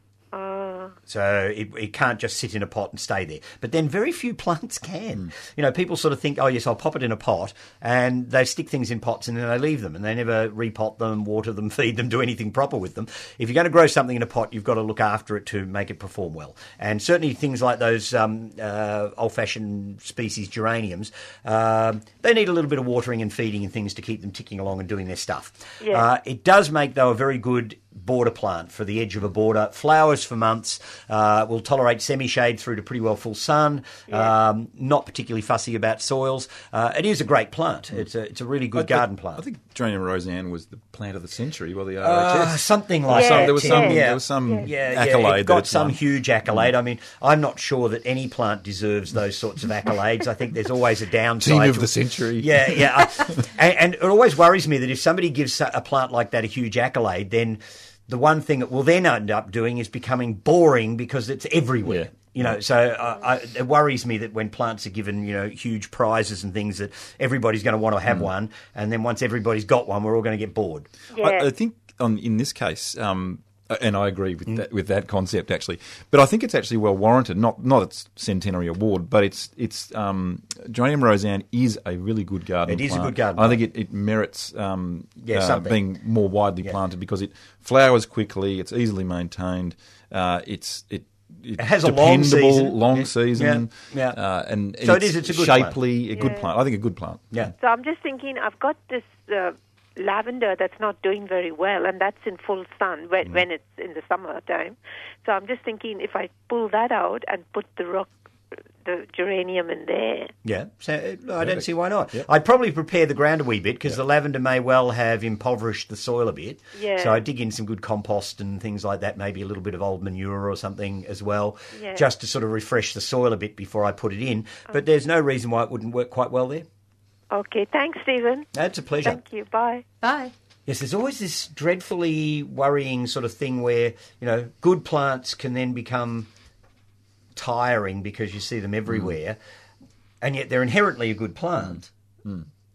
Uh, So it, it can't just sit in a pot and stay there. But then very few (laughs) plants can. You know, people sort of think, oh, yes, I'll pop it in a pot, and they stick things in pots and then they leave them, and they never repot them, water them, (laughs) feed them, do anything proper with them. If you're going to grow something in a pot, you've got to look after it to make it perform well. And certainly things like those um, uh, old-fashioned species geraniums, um, they need a little bit of watering and feeding and things to keep them ticking along and doing their stuff. Yeah. Uh, it does make, though, a very good border plant for the edge of a border. Flowers for months. Uh, will tolerate semi-shade through to pretty well full sun. Um, not particularly fussy about soils. Uh, it is a great plant. It's a it's a really good I- I- garden plant. I think Geranium Rozanne was the plant of the century. Well, the Uh, RHS. something like Yeah, that. there was some. yeah. There was some Yeah, yeah, accolade. it got some won. huge accolade. I mean, I'm not sure that any plant deserves those sorts of accolades. I think there's always a (laughs) downside. Team of to the century. Yeah, yeah. I- (laughs) and, and it always worries me that if somebody gives a plant like that a huge accolade, then the one thing it will then end up doing is becoming boring because it's everywhere. Yeah. You know, so uh, I, it worries me that when plants are given, you know, huge prizes and things, that everybody's going to want to have one, and then once everybody's got one, we're all going to get bored. yeah. I, I think on in this case, um, and I agree Mm. with that with that concept actually. But I think it's actually well warranted. Not not its centenary award, but it's it's um, Geranium Rozanne is a really good garden. It is a good garden I think it, it merits um, Yeah, uh, being more widely planted because it flowers quickly. It's easily maintained. Uh, it's it. It has a long dependable, season. long Yeah. season, Yeah. Yeah. Uh, and, and So it is, it's a good plant. a good Yeah. plant. I think a good plant. Yeah. So I'm just thinking, I've got this uh, lavender that's not doing very well, and that's in full sun when, when it's in the summertime. So I'm just thinking, if I pull that out and put the rock, the geranium in there, Yeah, so uh, I don't see why not. I'd probably prepare the ground a wee bit because the lavender may well have impoverished the soil a bit. Yeah. So I'd dig in some good compost and things like that, maybe a little bit of old manure or something as well, Yeah. just to sort of refresh the soil a bit before I put it in. But there's no reason why it wouldn't work quite well there. Okay, thanks, Stephen. That's a pleasure. Thank you. Bye. Bye. Yes, there's always this dreadfully worrying sort of thing where, you know, good plants can then become tiring because you see them everywhere, and yet they're inherently a good plant.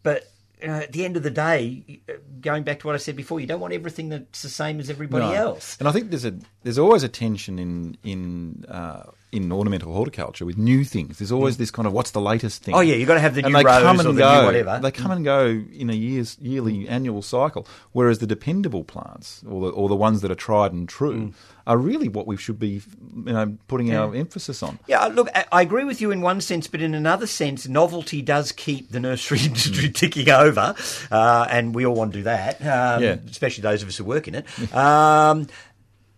But uh, at the end of the day, uh, going back to what I said before, you don't want everything that's the same as everybody No. else. And I think there's a there's always a tension in in uh, in ornamental horticulture with new things. There's always this kind of what's the latest thing. Oh, yeah, you've got to have the and new they rose come or and the new whatever. They come and go in a year's yearly annual cycle. Whereas the dependable plants or the, or the ones that are tried and true are really what we should be you know putting our emphasis on. Yeah, look, I agree with you in one sense, but in another sense, novelty does keep the nursery (laughs) industry ticking over, uh, and we all want to do that, um, Yeah. especially those of us who work in it. Um,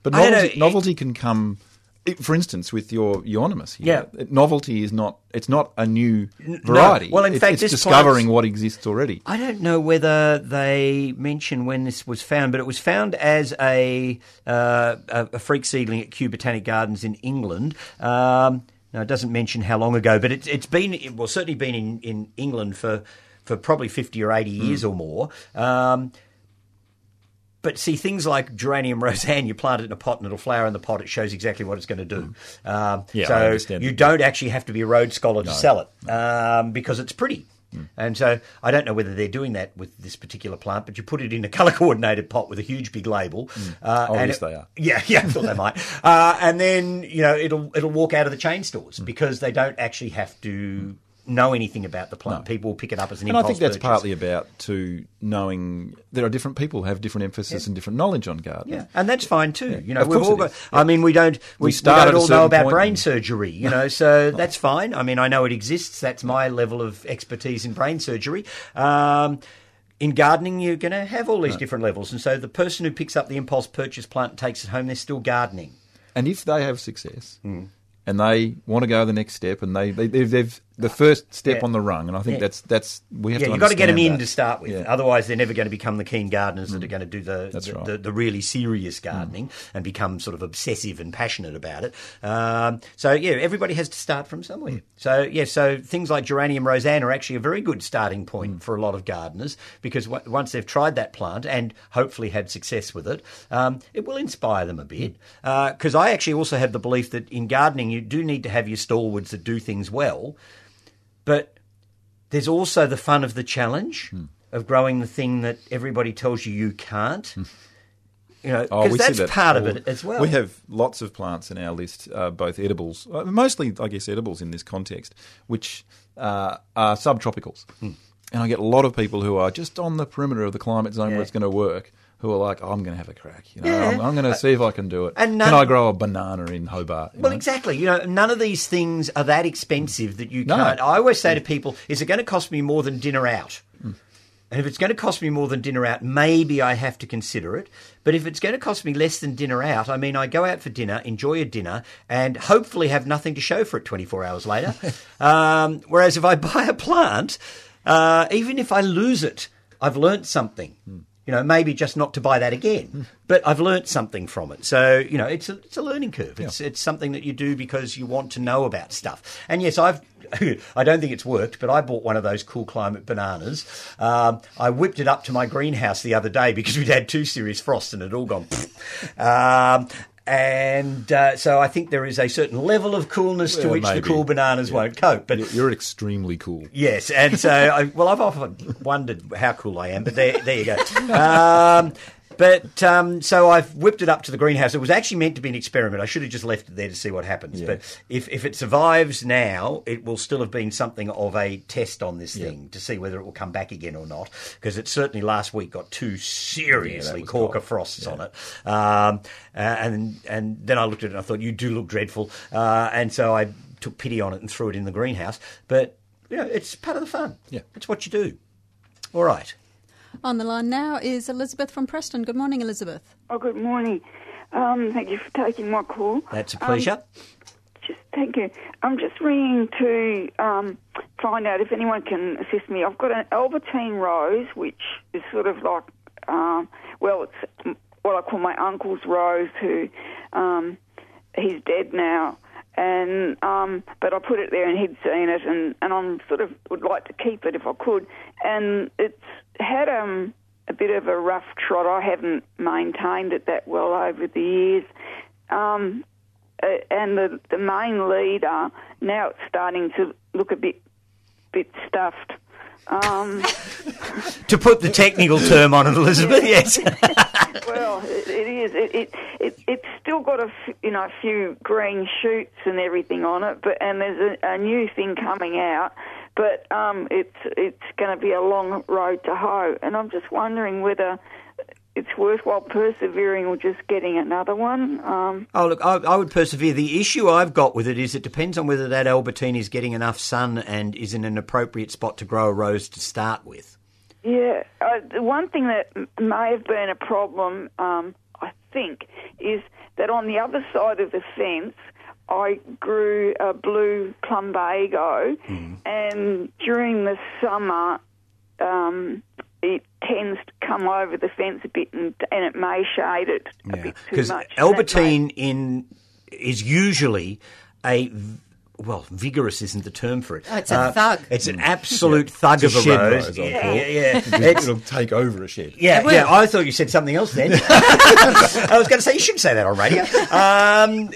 But novelty, know, novelty can come. It- For instance, with your euonymus here, Yeah. novelty is not it's not a new variety. Well, in It- fact, it's discovering what exists already. I don't know whether they mention when this was found, but it was found as a uh, a, freak seedling at Kew Botanic Gardens in England. Um, now, it doesn't mention how long ago, but it's it's been well certainly been in, in England for for probably fifty or eighty years or more. Um, but see, things like geranium (laughs) rozanne, you plant it in a pot and it'll flower in the pot. It shows exactly what it's going to do. Um, Yeah, so you don't actually have to be a Rhodes scholar to sell it um, because it's pretty. And so I don't know whether they're doing that with this particular plant, but you put it in a (laughs) colour coordinated pot with a huge big label. Uh, Oh, and yes, it- they are. (laughs) Yeah, yeah, I thought they might. Uh, and then you know it'll it'll walk out of the chain stores Mm. because they don't actually have to know anything about the plant. People will pick it up as an And I think that's purchase. partly about to knowing there are different people who have different emphasis and different knowledge on gardening. Yeah, and that's fine too. You know, Of we've all got. I mean, we don't. We, We we don't all know about brain and- surgery. You know, so (laughs) that's fine. I mean, I know it exists. That's my level of expertise in brain surgery. Um, in gardening, you're going to have all these different levels, and so the person who picks up the impulse purchase plant and takes it home, they're still gardening. And if they have success Hmm. and they want to go the next step and they, they they've the first step Yeah. on the rung, and I think Yeah. that's that's we have to. yeah, to you've got to get them understand in to start with. Yeah. Mm. Otherwise, they're never going to become the keen gardeners that are going to do the the, right. Mm. the, the really serious gardening and become sort of obsessive and passionate about it. Um, so yeah, everybody has to start from somewhere. Mm. So yeah, so things like geranium rozanne are actually a very good starting point Mm. for a lot of gardeners because w- once they've tried that plant and hopefully had success with it, um, it will inspire them a bit. Because I actually also have the belief that in gardening you do need to have your stalwarts that do things well, but there's also the fun of the challenge Hmm. of growing the thing that everybody tells you you can't. You know, Oh, because we that's that part of it as well. We have lots of plants in our list, uh, both edibles, uh, mostly, I guess, edibles in this context, which uh, are subtropicals. Hmm. And I get a lot of people who are just on the perimeter of the climate zone Yeah. where it's going to work, who are like, oh, "I'm going to have a crack. You know, Yeah. I'm, I'm going to see if I can do it. And can I grow a banana in Hobart? Well, know? exactly. You know, none of these things are that expensive that you No. can't. I always say to people, is it going to cost me more than dinner out? And if it's going to cost me more than dinner out, maybe I have to consider it. But if it's going to cost me less than dinner out, I mean, I go out for dinner, enjoy a dinner, and hopefully have nothing to show for it 24 hours later. (laughs) um, whereas if I (laughs) buy a plant, uh, even if I lose it, I've learnt something. You know, maybe just not to buy that again, but I've learnt something from it. So you know, it's a it's a learning curve. It's it's something that you do because you want to know about stuff. And yes, I've (laughs) I don't think it's worked, but I bought one of those cool climate bananas. Um, I whipped it up to my greenhouse the other day because we'd had two serious frosts and it had all gone. (laughs) um, and uh, so I think there is a certain level of coolness to which maybe. the cool bananas won't cope. But You're- You're extremely cool. Yes, and so (laughs) I, well, I've often wondered how cool I am, but there, there you go. (laughs) Um, but um, so I've whipped it up to the greenhouse. It was actually meant to be an experiment. I should have just left it there to see what happens. Yeah. But if, if it survives now, it will still have been something of a test on this thing to see whether it will come back again or not. Because it certainly last week got two seriously was corker frosts on it. Um, and and then I looked at it and I thought, you do look dreadful. Uh, and so I took pity on it and threw it in the greenhouse. But you know, it's part of the fun. Yeah. it's what you do. All right. On the line now is Elizabeth from Preston. Good morning, Elizabeth. Oh, good morning. Um, thank you for taking my call. That's a Um, pleasure. just thank you. I'm just ringing to um, find out if anyone can assist me. I've got an Albertine rose, which is sort of like, um, well, it's what I call my uncle's rose, who um, he's dead now. And um, but I put it there, and he'd seen it, and and I'm sort of would like to keep it if I could. And it's had um a bit of a rough trot. I haven't maintained it that well over the years. Um, and the the main leader now it's starting to look a bit bit stuffed. Um, (laughs) To put the technical term on it, Elizabeth, yes. (laughs) well, it, it is. It, it it it's still got a f- you know a few green shoots and everything on it, but and there's a, a new thing coming out, but um, it's it's going to be a long road to hoe, and I'm just wondering whether it's worthwhile persevering or just getting another one. Um, Oh, look, I, I would persevere. The issue I've got with it is it depends on whether that Albertine is getting enough sun and is in an appropriate spot to grow a rose to start with. Yeah, uh, the one thing that may have been a problem, um, I think, is that on the other side of the fence, I grew a blue plumbago, and during the summer, um, it tends to come over the fence a bit, and, and it may shade it a bit too much. Because much. Albertine in is usually a well, vigorous isn't the term for it. Oh, it's a thug. It's an absolute thug It's of a shed rose. rose, yeah, it. yeah, yeah. (laughs) It'll, It's- it'll take over a shed. Yeah, yeah. I thought you said something else then. (laughs) I was going to say you shouldn't say that on radio. (laughs) Um,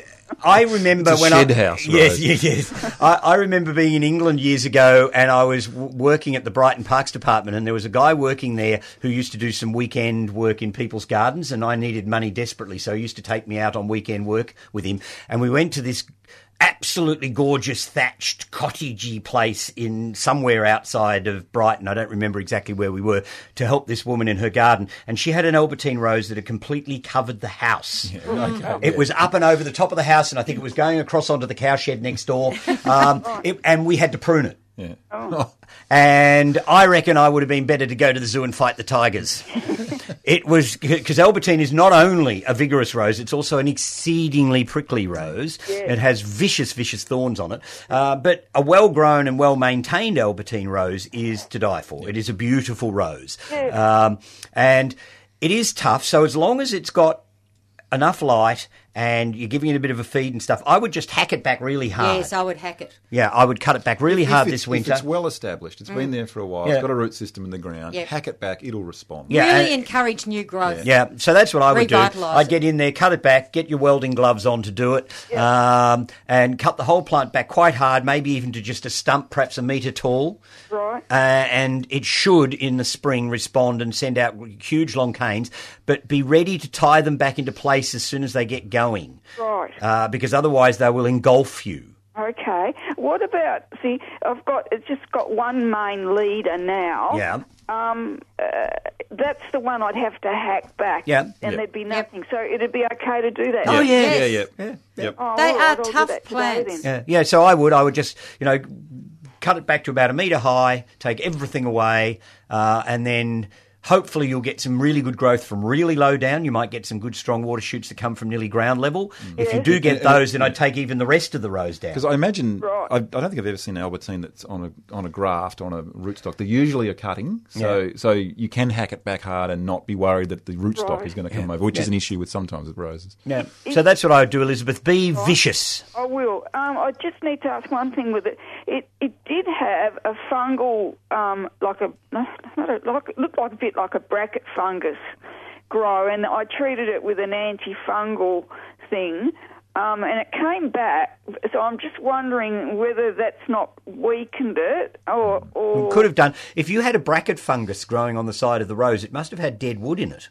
I remember It's a when shed I, house, (laughs) Yes, yes, yes. I, I remember being in England years ago, and I was w- working at the Brighton Parks Department, and there was a guy working there who used to do some weekend work in people's gardens, and I needed money desperately, so he used to take me out on weekend work with him, and we went to this absolutely gorgeous thatched cottagey place in somewhere outside of Brighton. I don't remember exactly where we were to help this woman in her garden, and she had an Albertine rose that had completely covered the house. (laughs) It was up and over the top of the house, and I think it was going across onto the cowshed next door, (laughs) um, it, and we had to prune it. Yeah. And I reckon I would have been better to go to the zoo and fight the tigers. (laughs) it was because Albertine is not only a vigorous rose; it's also an exceedingly prickly rose. It has vicious, vicious thorns on it. Uh, but a well-grown and well-maintained Albertine rose is to die for. It is a beautiful rose, um, and it is tough. So as long as it's got enough light and you're giving it a bit of a feed and stuff, I would just hack it back really hard. Yes, I would hack it. Yeah, I would cut it back really If hard it- this If winter. it's well established, it's been there for a while, Yeah. it's got a root system in the ground, Yep. hack it back, it'll respond. Yeah, really and- encourage new growth. Yeah, so that's what I would do. I'd get in there, cut it back, get your welding gloves on to do it, um, and cut the whole plant back quite hard, maybe even to just a stump, perhaps a metre tall. Right. Uh, and it should, in the spring, respond and send out huge long canes, but be ready to tie them back into place as soon as they get going, Right. uh, because otherwise they will engulf you. Okay. What about? See, I've got it's just got one main leader now. Yeah. Um, uh, that's the one I'd have to hack back. Yeah. And Yep. there'd be nothing. So it'd be okay to do that. Oh, yeah. Yeah, Yes. yeah. Yep. Oh, They all are I'll tough that today plants. Yeah, yeah. So I would, I would just, you know, cut it back to about a metre high, take everything away, uh, and then hopefully you'll get some really good growth from really low down. You might get some good strong water shoots that come from nearly ground level. If you do get those, then I'd take even the rest of the rose down. Because I imagine, Right. I, I don't think I've ever seen an Albertine that's on a on a graft on a rootstock. They're usually a cutting, so Yeah. so you can hack it back hard and not be worried that the rootstock Right. is going to come over, which is an issue with sometimes with roses. yeah. So that's what I would do, Elizabeth. Be vicious. I will. Um, I just need to ask one thing with it. It it did have a fungal, um, like a no, not a like it looked like a bit like a bracket fungus grow, and I treated it with an antifungal thing. Um, and it came back, so I'm just wondering whether that's not weakened it or, or Could have done. If you had a bracket fungus growing on the side of the rose, it must have had dead wood in it.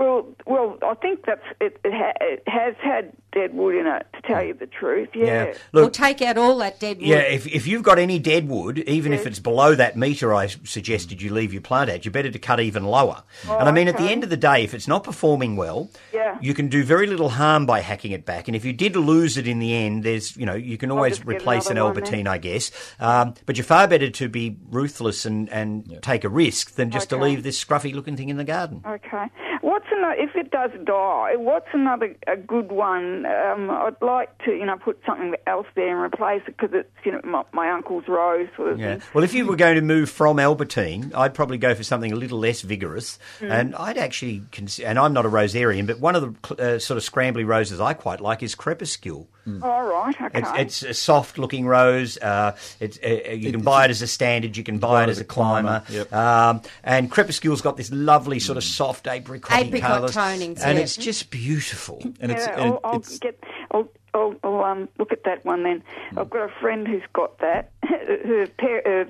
Well, well, I think that's it. It, ha- it has had dead wood in it, to tell you the truth. Yeah. We'll take out all that dead wood. Yeah, if, if you've got any dead wood, even if it's below that metre I suggested you leave your plant at, you're better to cut even lower. and I mean, at the end of the day, if it's not performing well, Yeah. you can do very little harm by hacking it back. And if you did lose it in the end, there's, you know, you can always replace an Albertine. I guess. Um, but you're far better to be ruthless and, and take a risk than just to leave this scruffy looking thing in the garden. Okay. What's another? If it does die, what's another a good one? Um, I'd like to, you know, put something else there and replace it because it's, you know, my, my uncle's rose sort of Yeah. thing. Well, if you were going to move from Albertine, I'd probably go for something a little less vigorous. Mm. And I'd actually, consider, and I'm not a rosarian, but one of the uh, sort of scrambly roses I quite like is Crepuscule. All right. Okay. It's, it's a soft looking rose. Uh, it's, uh, you can buy it as a standard. You can buy it as a climber. Yep. Um, and Crepuscule's got this lovely sort of soft apricot Apricot colours, tonings, and yeah. it's just beautiful. And it's, yeah, and I'll, I'll it's get. I'll, I'll, I'll um, look at that one then. Hmm. I've got a friend who's got that. (laughs) Her par- uh,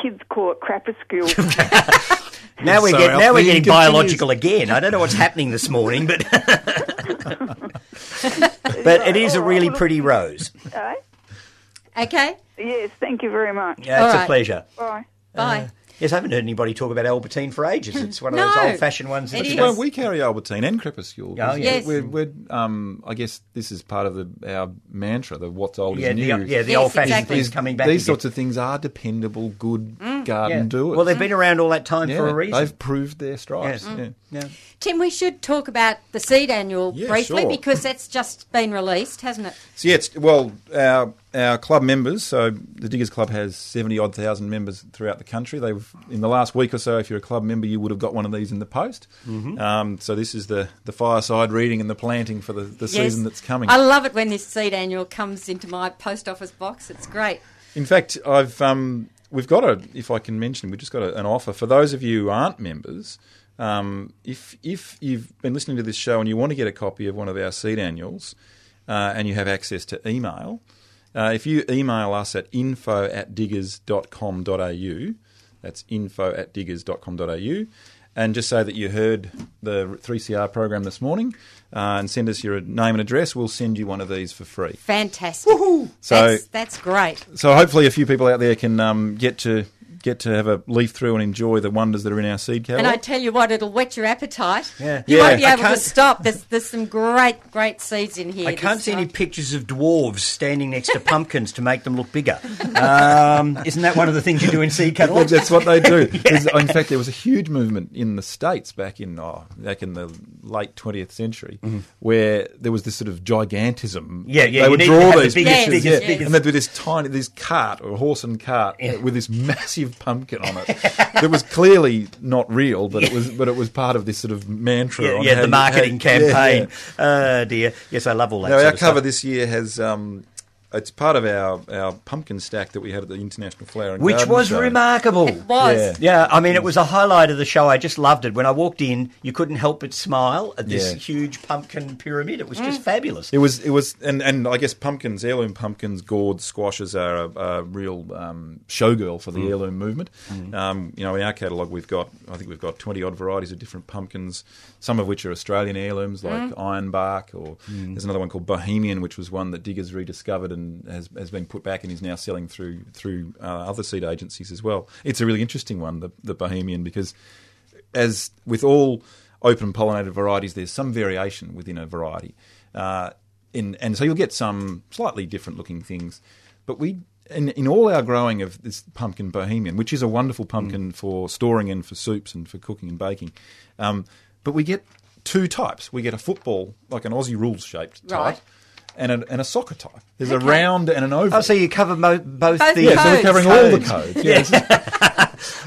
kids call it crapperscule. (laughs) (laughs) Now we're Sorry, getting, now we're getting biological again. I don't know what's happening this morning, but but it is a really pretty rose. Okay. Yes, thank you very much. Yeah, it's All a pleasure. Bye. Bye. Yes, I haven't heard anybody talk about Albertine for ages. Hmm. It's one of those old-fashioned ones. it that is. Well, we carry Albertine and crepuscule. Oh, yeah. Yes. We're, we're, um, I guess this is part of the, our mantra, the what's old Yeah, is the, new. yeah, the Yes, old-fashioned exactly. things coming back. These again. sorts of things are dependable, good mm. garden yeah. doers. Well, they've been mm. around all that time yeah, for a reason. They've proved their stripes. Yes. Yeah. Mm. Yeah. Tim, we should talk about the seed annual Yeah, briefly sure. because that's just been released, hasn't it? So yeah, it's, well, our our club members. So the Diggers Club has seventy odd thousand members throughout the country. They've in the last week or so, if you're a club member, you would have got one of these in the post. Mm-hmm. Um, so this is the the fireside reading and the planting for the, the Yes. season that's coming. I love it when this seed annual comes into my post office box. It's great. In fact, I've um, we've got a. If I can mention, we've just got a, an offer for those of you who aren't members. Um, if if you've been listening to this show and you want to get a copy of one of our seed annuals, uh, and you have access to email, uh, if you email us at info at diggers.com.au, that's info at diggers.com.au, and just say that you heard the 3CR program this morning, uh, and send us your name and address, we'll send you one of these for free. Fantastic. Woohoo! So- that's, that's great. So hopefully, a few people out there can um, get to get to have a leaf through and enjoy the wonders that are in our seed catalogue. And I tell you what, it'll whet your appetite. Yeah. You Yeah. won't be able to stop. There's, there's some great, great seeds in here. I can't this see any pictures of dwarves standing next to (laughs) pumpkins to make them look bigger. Um, isn't that one of the things you do in seed Well, catalogues? that's what they do. (laughs) There's- In fact, there was a huge movement in the states back in oh, back in the late 20th century, where there was this sort of gigantism. Mm-hmm. Yeah, yeah, They would draw have the these biggest, pictures, biggest, yeah. biggest. and they'd do this tiny, this cart or horse and cart with this massive pumpkin on it. (laughs) that was clearly not real, but it was, but it was part of this sort of mantra. Yeah, on yeah the you- marketing how- yeah, yeah. campaign. Oh dear. Yes, I love all that. Now, our cover stuff. this year has. Um, it's part of our, our pumpkin stack that we had at the International Flower and which Garden was Show. remarkable. It was. Yeah. Yeah, I mean, it was a highlight of the show. I just loved it. When I walked in, you couldn't help but smile at this Yeah. huge pumpkin pyramid. It was Mm. just fabulous. It was, it was, and, and I guess pumpkins, heirloom pumpkins, gourds, squashes are a, a real um, showgirl for the Mm. heirloom movement. Um, you know, in our catalogue, we've got, I think we've got twenty odd varieties of different pumpkins, some of which are Australian heirlooms like Mm. ironbark, or Mm. there's another one called Bohemian, which was one that Diggers rediscovered and has, has been put back and is now selling through through uh, other seed agencies as well. It's a really interesting one, the, the Bohemian, because as with all open pollinated varieties, there's some variation within a variety. Uh, in, and so you'll get some slightly different looking things. But we, in, in all our growing of this pumpkin bohemian, which is a wonderful pumpkin for storing and for soups and for cooking and baking, um, but we get two types. We get a football, like an Aussie rules shaped type, Right. and, a, and a soccer type. There's a round and an oval. Oh, so you cover mo- both, Both the. yeah, so we're codes. covering all the Codes. codes. Yeah, (laughs)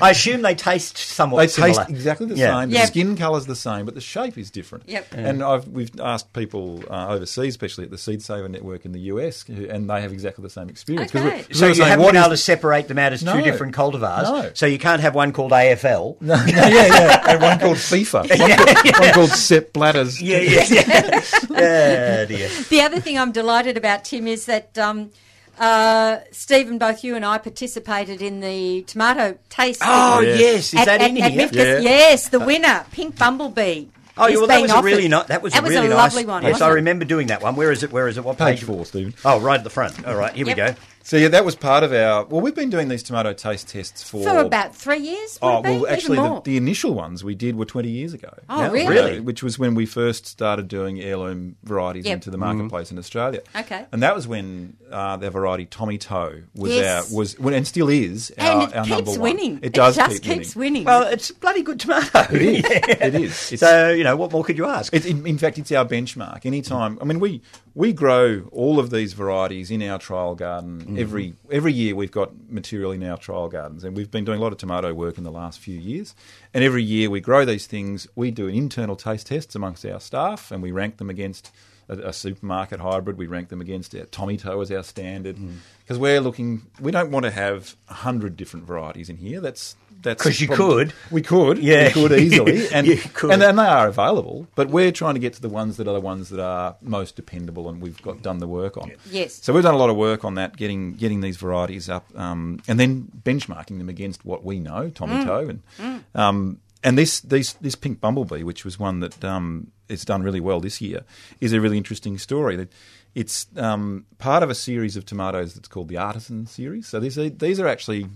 I assume they taste somewhat They similar. taste exactly the Yeah. same. Yep. The skin colour's the same, but the shape is different. Yep. And I've, we've asked people uh, overseas, especially at the Seed Saver Network in the US, who, and they have exactly the same experience. Okay. we're- So we're you saying, haven't what been able to separate them out as No. two different cultivars. No. So you can't have one called AFL. (laughs) No, yeah, yeah, and one called FIFA, (laughs) one, called, one called Sepp Blatters. Yeah, yeah, yeah. yeah, (laughs) dear. The other thing I'm delighted about, Tim, is that um, uh, Stephen, both you and I participated in the tomato taste. Oh, Yeah. yes. Is at, that at, in at here? Memphis. Yeah. Yes, the winner, Pink Bumblebee. Oh, yeah, well, that being was a offered. really nice. That was That a was really a nice. lovely one. Yes, wasn't I it? remember doing that one. Where is it? Where is it? What page? Page four, Stephen. Oh, right at the front. All right, here Yep. we go. So yeah, that was part of our. Well, we've been doing these tomato taste tests for For about three years. Oh it well, actually, Even the, more. the initial ones we did were twenty years ago. Oh, Yeah, really? really? Which was when we first started doing heirloom varieties Yep. into the marketplace in Australia. Okay. and that was when uh, their variety Tommy Toe was Yes. our was well, and still is our, and it our keeps number one. winning. It does just keep keeps winning. Well, it's a bloody good tomato. (laughs) It is. It is. It's, (laughs) So you know, what more could you ask? It, in, in fact, it's our benchmark. Anytime, I mean, we we grow all of these varieties in our trial garden Mm-hmm. every every year. We've got material in our trial gardens, and we've been doing a lot of tomato work in the last few years. And every year we grow these things. We do internal taste tests amongst our staff, and we rank them against a, a supermarket hybrid. We rank them against our Tommy Toe as our standard Mm. because we're looking. We don't want to have a hundred different varieties in here. That's that's 'Cause you could. we could, Yeah. we could easily, (laughs) and You could. and and they are available. But we're trying to get to the ones that are the ones that are most dependable, and we've got done the work on. Yes. So we've done a lot of work on that, getting getting these varieties up, um, and then benchmarking them against what we know, tomato, and um, and this these this pink bumblebee, which was one that um, it's done really well this year, is a really interesting story. That it's um, part of a series of tomatoes that's called the Artisan series. So these are, these are actually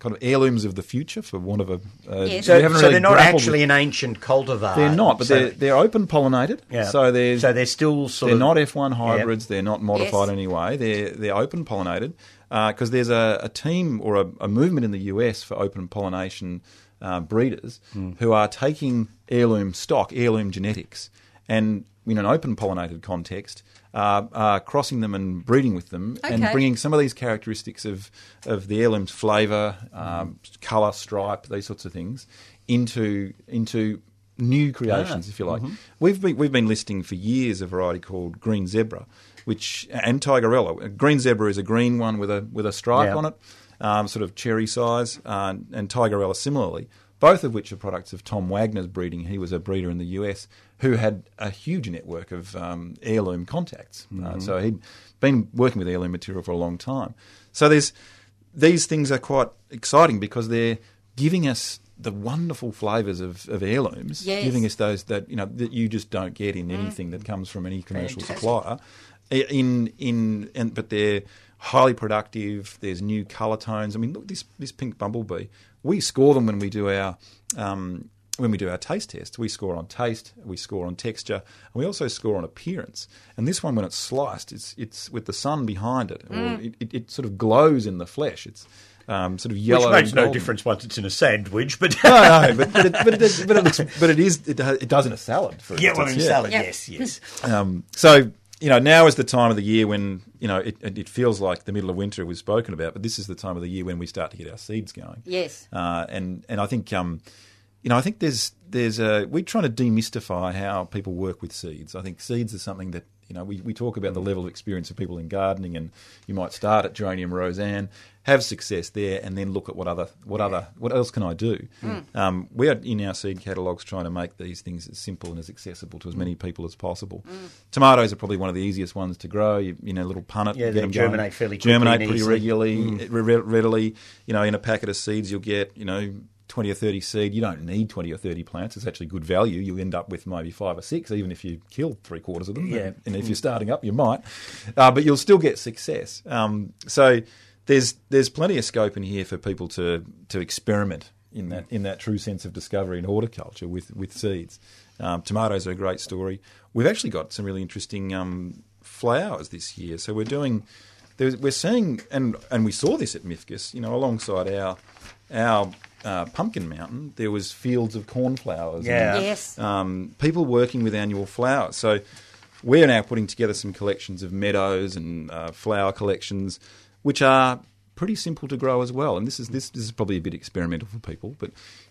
kind of heirlooms of the future, for want of a. Uh, Yes. So, so really they're not actually with- an ancient cultivar. They're not, but So- they're they're open pollinated. Yeah. So they're so they're still sort they're of not F1 hybrids. They're not modified Yes. in any way. They're they're open pollinated because there's a, a team or a, a movement in the US for open pollination uh, breeders Hmm. who are taking heirloom stock, heirloom genetics, and in an open pollinated context, uh, are crossing them and breeding with them, and bringing some of these characteristics of of the heirloom's flavour, um, colour, stripe, these sorts of things into into new creations, Ah, if you like. We've been we've been listing for years a variety called Green Zebra, which and Tigerella. Green Zebra is a green one with a with a stripe Yeah. on it, um, sort of cherry size, uh, and Tigerella similarly. Both of which are products of Tom Wagner's breeding. He was a breeder in the US who had a huge network of um, heirloom contacts. Uh, so he'd been working with heirloom material for a long time. So there's these things are quite exciting because they're giving us the wonderful flavours of, of heirlooms, Yes. giving us those that you know that you just don't get in anything that comes from any commercial supplier. I- In in and but they're highly productive. There's new colour tones. I mean, look this this pink bumblebee. We score them when we do our. Um, when we do our taste test, we score on taste, we score on texture, and we also score on appearance. And this one, when it's sliced, it's it's with the sun behind it, or it, it, it sort of glows in the flesh. It's um, sort of yellow. Which makes no difference once it's in a sandwich, but no, no, but but it, but it, is- but it looks, but it is it, does- it does in a salad. For yeah, well, in instance, salad, Yeah. yes, yes. (laughs) um, so you know now is the time of the year when you know it, it, feels like the middle of winter we've spoken about, but this is the time of the year when we start to get our seeds going. Yes. uh, and and I think um, you know I think there's there's a we're trying to demystify how people work with seeds. I think seeds are something that you know we, we talk about the level of experience of people in gardening, and you might start at geranium Rozanne, have success there, and then look at what other what other what else can I do. Hmm. Um, we are in our seed catalogues trying to make these things as simple and as accessible to as many people as possible. Hmm. Tomatoes are probably one of the easiest ones to grow. You, you know, little punnet, Yeah, get they them going. germinate fairly germinate pretty easily. regularly, hmm. re- readily. You know, in a packet of seeds, you'll get you know. 20 or 30 seed, you don't need 20 or 30 plants. It's actually good value. You'll end up with maybe five or six, even if you kill three quarters of them. Yeah. And if you're starting up, you might. Uh, but you'll still get success. Um, so there's there's plenty of scope in here for people to, to experiment in that in that true sense of discovery in horticulture with, with seeds. Um, tomatoes are a great story. We've actually got some really interesting um, flowers this year. So we're doing we're seeing, and and we saw this at MIFGS, you know, alongside our our uh, pumpkin mountain, there was fields of cornflowers. Yeah. and, Yes. um, people working with annual flowers. So we're now putting together some collections of meadows and uh, flower collections, which are pretty simple to grow as well. And this is this, this is probably a bit experimental for people, but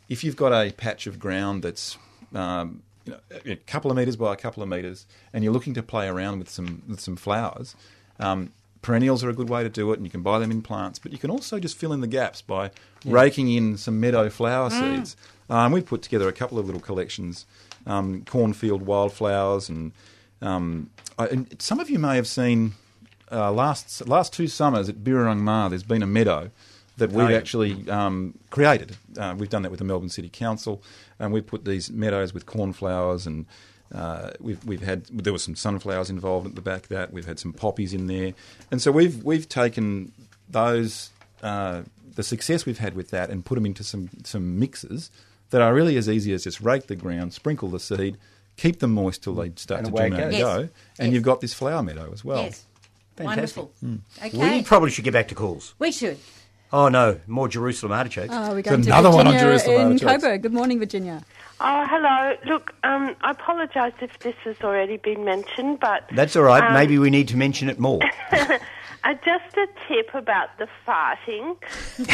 if you've got a patch of ground that's um, you know, a couple of meters by a couple of meters, and you're looking to play around with some with some flowers. Um, Perennials are a good way to do it, and you can buy them in plants. But you can also just fill in the gaps by raking in some meadow flower seeds. Um, we've put together a couple of little collections, um, cornfield wildflowers, and, um, I, and some of you may have seen uh, last last two summers at Birrarung Marr. There's been a meadow that we've Oh, actually um, created. Uh, we've done that with the Melbourne City Council, and we've put these meadows with cornflowers and. Uh, we've we've had there were some sunflowers involved at the back of that. We've had some poppies in there, and so we've we've taken those uh, the success we've had with that and put them into some some mixes that are really as easy as just rake the ground, sprinkle the seed, keep them moist till they start And to away it germinate and goes. go, and Yes. you've got this flower meadow as well. Yes. Fantastic. Wonderful. Okay. We probably should get back to calls. We should. Oh no, more Jerusalem artichokes. Oh, we're There's going to another one on Virginia Jerusalem in artichokes. Coburg. Good morning, Virginia. Oh, hello. Look, um, I apologise if this has already been mentioned, but That's all right. um, Maybe we need to mention it more. (laughs) uh, just a tip about the farting.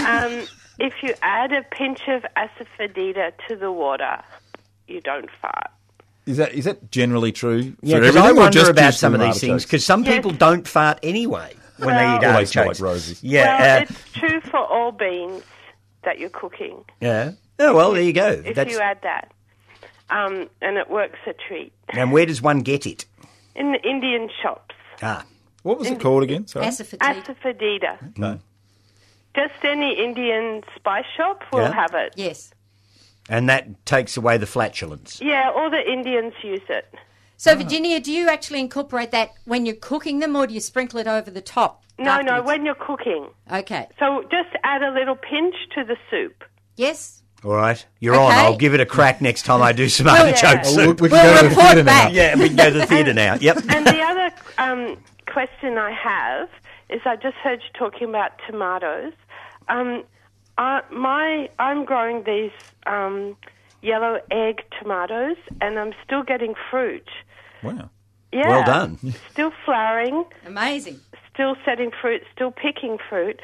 Um, (laughs) if you add a pinch of asafoetida to the water, you don't fart. Is that is that generally true? Yeah, for because I everything or wonder just about some of these things because some Yes. people don't fart anyway when Well- they eat Or they artichokes. like roses. Yeah, well, uh, it's true for all beans. that you're cooking. Yeah. Oh well, there you go. If That's you add that, um, and it works a treat and where does one get it? in the Indian shops. Ah, What was it called again? Sorry. Asafoetida. Asafoetida. No. Just any Indian spice shop will Yeah. have it. Yes. and that takes away the flatulence. Yeah, all the Indians use it. So, Virginia, do you actually incorporate that when you're cooking them, or do you sprinkle it over the top? No, no, when you're cooking. Okay. So just add a little pinch to the soup. Yes. All right, you're on. I'll give it a crack next time I do (laughs) some Well, artichoke yeah. Oh, we, soup. we can We'll go to the report theatre now. Yeah, we can go to the theatre (laughs) now. Yep. And the other um, question I have is I just heard you talking about tomatoes. Um, I, my, I'm growing these um, yellow egg tomatoes, and I'm still getting fruit. Wow. Yeah, Well done. Still flowering, Amazing. still setting fruit, still picking fruit.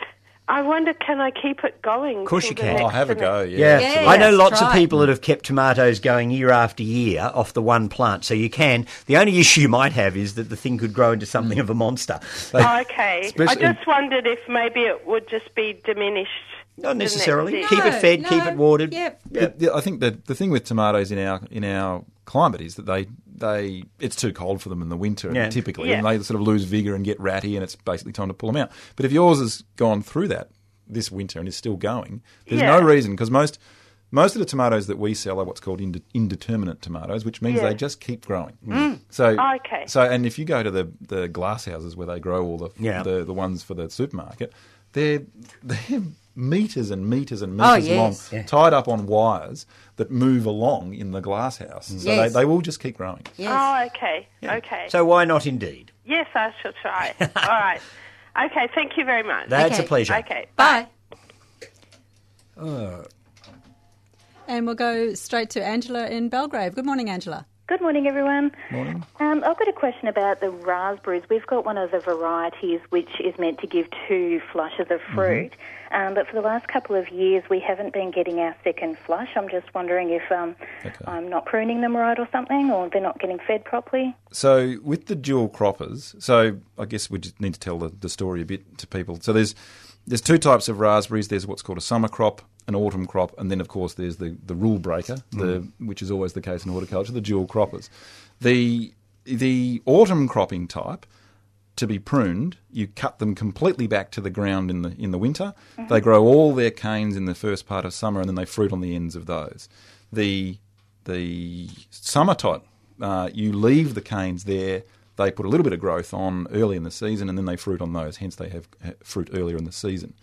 I wonder, can I keep it going? Of course you can. next Oh, have a go. Yeah. Yeah, Yeah, I know yes, lots of people that have kept tomatoes going year after year off the one plant, so you can. The only issue you might have is that the thing could grow into something Mm. of a monster. Oh, okay. I just wondered if maybe it would just be diminished. Not the next necessarily. year. Keep it fed, keep it watered. Yep. But I think that the thing with tomatoes in our in our climate is that they they it's too cold for them in the winter Yeah. typically, Yeah. and they sort of lose vigor and get ratty, and it's basically time to pull them out. But if yours has gone through that this winter and is still going, there's Yeah. no reason because most most of the tomatoes that we sell are what's called inde- indeterminate tomatoes, which means Yeah. they just keep growing. Mm. Mm. So, Oh, okay. so and if you go to the the glass houses where they grow all the Yeah. the, the ones for the supermarket, they're they're meters and meters and Oh, meters yes. long, Yeah. tied up on wires that move along in the glass house. So Yes. they, they will just keep growing. Yes. Oh, okay. Okay. So why not indeed? yes, I shall try. (laughs) All right. Okay, thank you very much. That's Okay. a pleasure. Okay. Bye. And we'll go straight to Angela in Belgrave. Good morning, Angela. Good morning, everyone. Morning. Um, I've got a question about the raspberries. We've got one of the varieties which is meant to give two flushes of fruit, um, but for the last couple of years we haven't been getting our second flush. I'm just wondering if um, I'm not pruning them right or something, or they're not getting fed properly. So with the dual croppers, so I guess we just need to tell the, the story a bit to people. So there's there's two types of raspberries. There's what's called a summer crop, an autumn crop, and then of course there's the, the rule breaker, the which is always the case in horticulture, the dual croppers. The the autumn cropping type to be pruned, you cut them completely back to the ground in the in the winter. Mm-hmm. They grow all their canes in the first part of summer, and then they fruit on the ends of those. The the summer type, uh, you leave the canes there. They put a little bit of growth on early in the season, and then they fruit on those. Hence, they have fruit earlier in the season.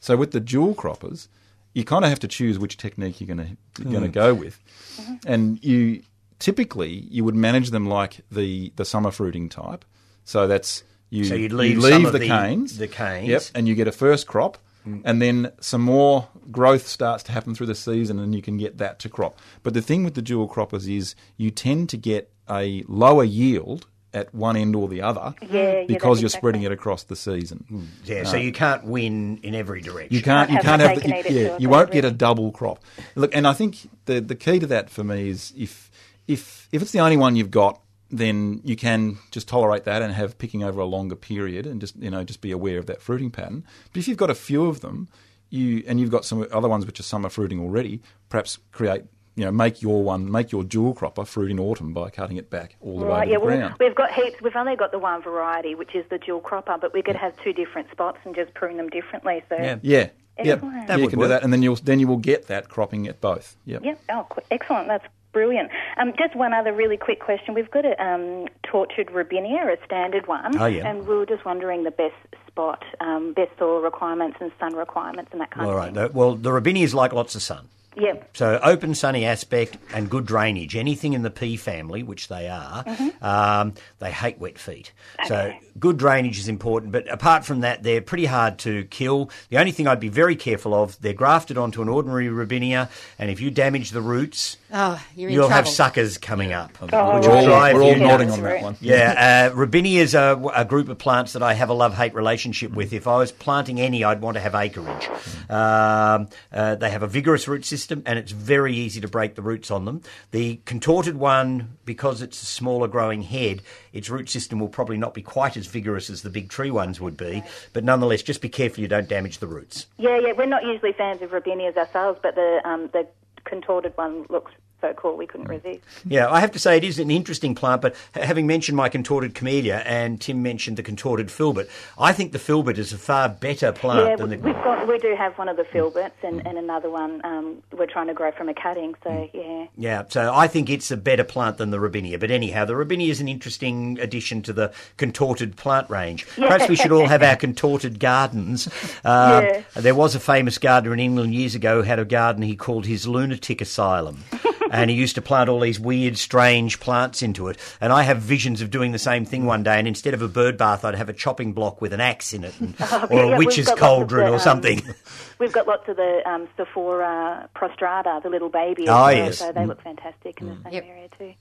So with the dual croppers, you kind of have to choose which technique you're going to going to mm. go with, mm-hmm. and you typically you would manage them like the the summer fruiting type. So that's you. So you'd you leave leave some of the, the- canes, the canes. Yep, and you get a first crop, mm. and then some more growth starts to happen through the season, and you can get that to crop. But the thing with the dual croppers is you tend to get a lower yield at one end or the other Yeah, yeah, because that's you're exactly spreading it across the season. Mm. Yeah, so uh, you can't win in every direction. You can't. You have can't have. The, cake and eat it yeah, you won't get a double crop. Look, and I think the the key to that for me is if if if it's the only one you've got, then you can just tolerate that and have picking over a longer period, and just you know just be aware of that fruiting pattern. But if you've got a few of them, you and you've got some other ones which are summer fruiting already, perhaps create. You know, make your one, make your dual cropper fruit in autumn by cutting it back all the way Right, to yeah, the well, ground. we've got heaps. We've only got the one variety, which is the dual cropper, but we could have two different spots and just prune them differently. So, Yeah. Yeah, yeah, yeah you can work. do that, and then you'll then you will get that cropping at both. Yep. Yep. Oh, qu- excellent. That's brilliant. Um, just one other really quick question. We've got a um, tortured robinia, a standard one. Oh, yeah. And we were just wondering the best spot, um, best soil requirements and sun requirements and that kind All of right. thing. All right. Well, the Robinias like lots of sun. Yep. So open, sunny aspect and good drainage. Anything in the pea family, which they are, Mm-hmm. um, they hate wet feet. So good drainage is important. But apart from that, they're pretty hard to kill. The only thing I'd be very careful of, they're grafted onto an ordinary Robinia, and if you damage the roots, Oh, you're in you'll have suckers coming up. Oh, which We're all, we're all nodding on that one. Yeah, uh, Robinias are a group of plants that I have a love-hate relationship with. If I was planting any, I'd want to have acreage. Um, uh, they have a vigorous root system. system, and it's very easy to break the roots on them. The contorted one, because it's a smaller growing head, its root system will probably not be quite as vigorous as the big tree ones would be. But nonetheless, just be careful you don't damage the roots. Yeah, yeah, we're not usually fans of Robinias ourselves, but the um, the contorted one looks so cool we couldn't resist. Yeah, I have to say it is an interesting plant, but having mentioned my contorted camellia and Tim mentioned the contorted filbert, I think the filbert is a far better plant yeah, than the. we've got we do have one of the filberts and, and another one um, we're trying to grow from a cutting. So yeah, Yeah, so I think it's a better plant than the robinia. But anyhow, the robinia is an interesting addition to the contorted plant range. Perhaps we should all have our (laughs) contorted gardens. Um, (laughs) Yeah. There was a famous gardener in England years ago who had a garden he called his lunatic asylum. (laughs) and he used to plant all these weird, strange plants into it. And I have visions of doing the same thing one day. And instead of a bird bath, I'd have a chopping block with an axe in it, and, (laughs) Oh, or yeah, a we've witch's got lots of cauldron the, or um, something. (laughs) we've got lots of the um, Sophora prostrata, the little baby. Oh, well, yes. So they Mm. look fantastic in the same area too.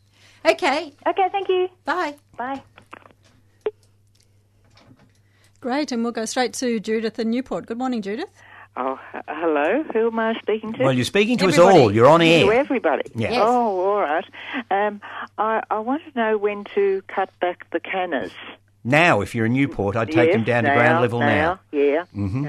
Okay. Okay, thank you. Bye. Bye. Great, and we'll go straight to Judith in Newport. Good morning, Judith. Oh, hello. Who am I speaking to? Well, you're speaking to us all. You're on air. To everybody. Yeah. Yes. Oh, all right. Um, I, I want to know when to cut back the cannas. Now, if you're in Newport, I'd take yes, them down now, to ground level now. Yeah. hmm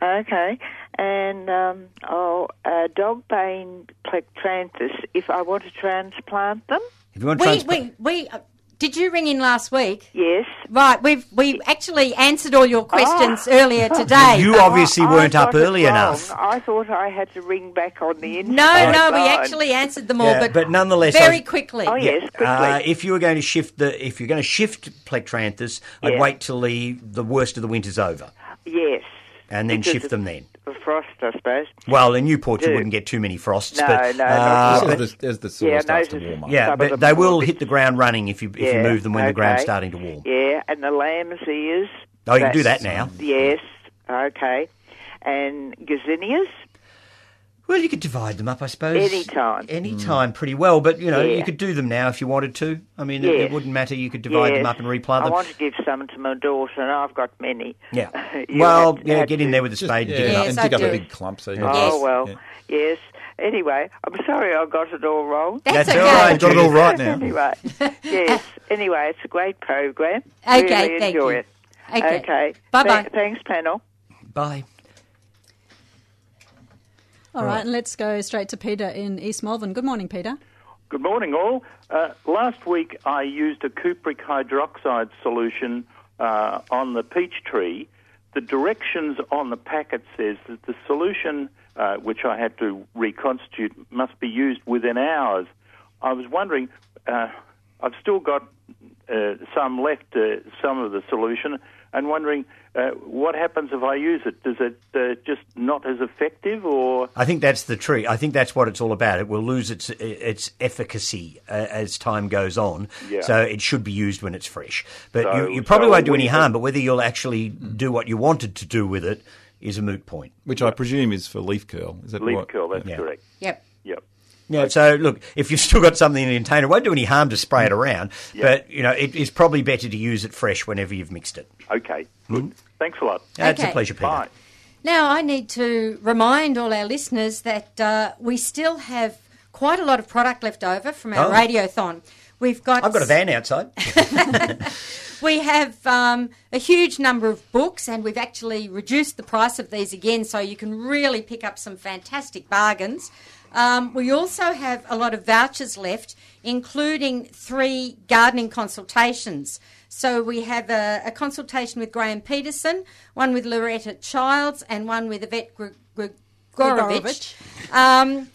Okay. And um, oh, uh, dog bane plectranthus. If I want to transplant them, If you want We, transplant- we, we, uh, did you ring in last week? Yes. Right, we've we actually answered all your questions Ah. earlier (laughs) today. You obviously I weren't up early enough. I thought I had to ring back on the inside. No, no, we actually answered them all, Yeah, but, but nonetheless, very was- quickly. Oh, yes, quickly. Uh, if you were going to shift the, if you're going to shift plectranthus, I'd wait till the the worst of the winter's over, Yes. and then Because shift them then. The frost, I suppose. Well, in Newport, you wouldn't get too many frosts, No, but no, uh, not but- as, the, as the soil Yeah, starts to warm up. yeah, but them they will a hit the ground running if you if you move them when the ground's okay. starting to warm. Yeah, and the lamb's ears. Oh, you can do that now. Yes. Okay. And gazanias. Well, you could divide them up, I suppose. Anytime. Any time, pretty well. But you know, Yeah. you could do them now if you wanted to. I mean, it, it wouldn't matter. You could divide them up and replant them. I them. want to give some to my daughter, and I've got many. Yeah. (laughs) Well, had- yeah, had get in there with a spade and yeah, dig it up. Yes, and I dig up do. a big clump so you Oh, can Yes. well. Yeah. Yes. Anyway, I'm sorry I got it all wrong. That's, That's okay. all right. You got it all right now. anyway, (laughs) yes. Anyway, it's a great program. Okay, really thank enjoy you. it. Okay. Okay. Bye-bye. Th- thanks, panel. Bye. All right, and let's go straight to Peter in East Malvern. Good morning, Peter. Good morning, all. Uh, last week I used a cupric hydroxide solution uh, on the peach tree. The directions on the packet says that the solution, uh, which I had to reconstitute, must be used within hours. I was wondering, uh, I've still got uh, some left, uh, some of the solution, and wondering uh, what happens if I use it. Does it uh, just not as effective, or I think that's the trick. I think that's what it's all about. It will lose its its efficacy uh, as time goes on. Yeah. So it should be used when it's fresh. But So- you, you probably so won't do any harm. But whether you'll actually do what you wanted to do with it is a moot point. Which I presume is for leaf curl. Is that leaf right? curl? That's Yeah. correct. Yep. Yep. Yeah. So look, if you've still got something in the container, it won't do any harm to spray it around. But you know, it is probably better to use it fresh whenever you've mixed it. Okay. Good. Thanks a lot. That's a pleasure, Peter. Bye. Now, I need to remind all our listeners that uh, we still have quite a lot of product left over from our Oh. radiothon. We've got I've got a van outside. (laughs) (laughs) We have um, a huge number of books, and we've actually reduced the price of these again, so you can really pick up some fantastic bargains. Um, we also have a lot of vouchers left, including three gardening consultations. So we have a, a consultation with Graham Peterson, one with Loretta Childs, and one with Yvette Gr- Gr- Gorovich. Um,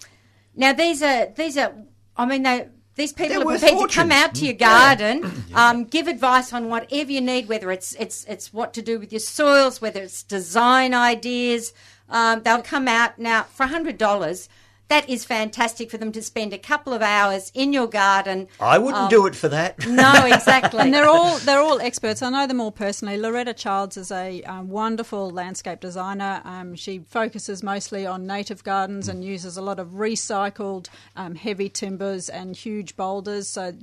now these are these are, I mean, they, these people They're are prepared to come out to your garden, um, give advice on whatever you need, whether it's it's it's what to do with your soils, whether it's design ideas. Um, they'll come out now for hundred dollars. That is fantastic for them to spend a couple of hours in your garden. I wouldn't Um, do it for that. No, exactly. And they're all they're all experts. I know them all personally. Loretta Childs is a um, wonderful landscape designer. Um, she focuses mostly on native gardens and uses a lot of recycled um, heavy timbers and huge boulders. So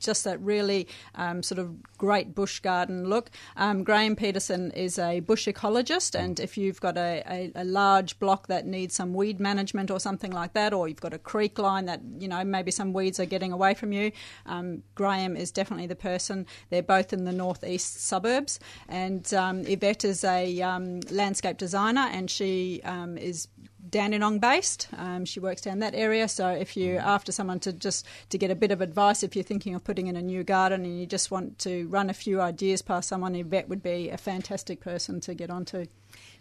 just that really um, sort of great bush garden look. Um, Graham Peterson is a bush ecologist, and if you've got a, a, a, large block that needs some weed management or something like that, or you've got a creek line that you know maybe some weeds are getting away from you, um, Graham is definitely the person. They're both in the northeast suburbs, and um, Yvette is a um, landscape designer, and she um, is Dandenong based. Um, she works down that area. So if you're after someone to just to get a bit of advice, if you're thinking of putting in a new garden and you just want to run a few ideas past someone, Yvette would be a fantastic person to get onto.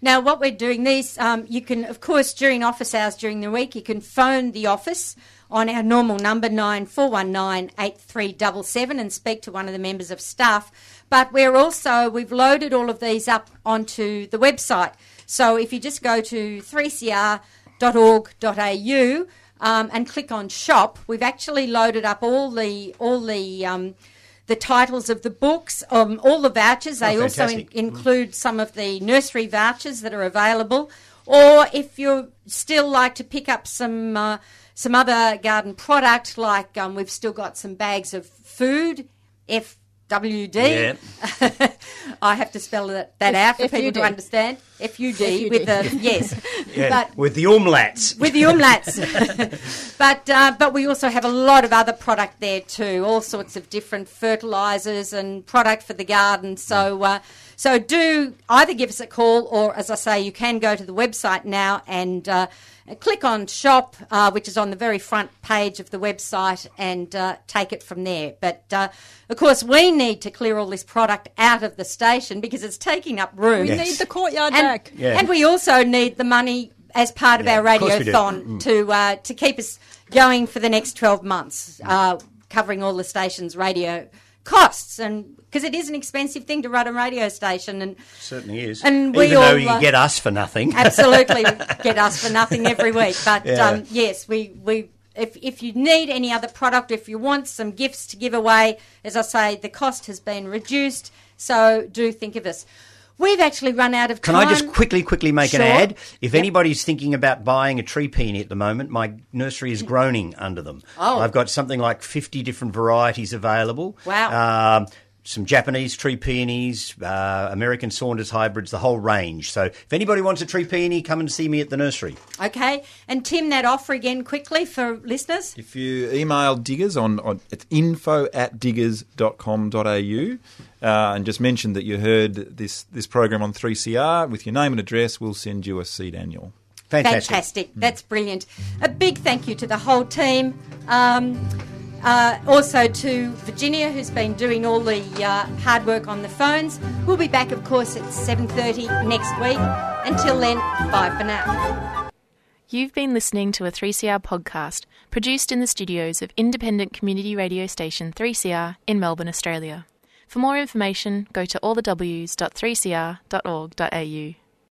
Now, what we're doing these, um, you can, of course, during office hours during the week, you can phone the office on our normal number nine four one nine eight three double seven and speak to one of the members of staff. But we're also we've loaded all of these up onto the website. So if you just go to 3cr.org.au um, and click on shop, we've actually loaded up all the all the um, the titles of the books, um, all the vouchers. They Oh, also in- fantastic. include some of the nursery vouchers that are available. Or if you still like to pick up some uh, some other garden product, like um, we've still got some bags of food, FWD. (laughs) I have to spell that, that F- out for people FUD. to understand. FUD, FUD. with the yes, (laughs) Yeah, (laughs) but with the umlauts. with the umlauts. but uh, but we also have a lot of other product there too, all sorts of different fertilisers and product for the garden. So uh, so do either give us a call or, as I say, you can go to the website now and. Uh, Click on shop, uh, which is on the very front page of the website, and uh, take it from there. But uh, of course, we need to clear all this product out of the station because it's taking up room. We need the courtyard and, back. Yeah. and we also need the money as part of Yeah, our of course we do. radiothon Mm. to uh, to keep us going for the next 12 months, uh, covering all the station's radio costs. And because it is an expensive thing to run a radio station, and Certainly is. And we Even all, you uh, get us for nothing. (laughs) absolutely get us for nothing every week. (laughs) But Yeah. um, yes, we we. If, if you need any other product, if you want some gifts to give away, as I say, the cost has been reduced. So do think of us. We've actually run out of Can time. I just quickly, quickly make Sure. an ad? If Yep. anybody's thinking about buying a tree peony at the moment, my nursery is groaning under them. Oh. I've got something like 50 different varieties available. Wow. Um, some Japanese tree peonies, uh, American Saunders hybrids, the whole range. So if anybody wants a tree peony, come and see me at the nursery. Okay, and Tim, that offer again quickly for listeners. If you email Diggers on, on it's info at diggers.com.au uh, and just mention that you heard this, this program on 3CR with your name and address, we'll send you a seed annual. Fantastic. That's brilliant. A big thank you to the whole team. Um, uh, also to Virginia, who's been doing all the uh, hard work on the phones. We'll be back, of course, at 7.30 next week. Until then, bye for now. You've been listening to a 3CR podcast produced in the studios of independent community radio station 3CR in Melbourne, Australia. For more information, go to allthews.3cr.org.au.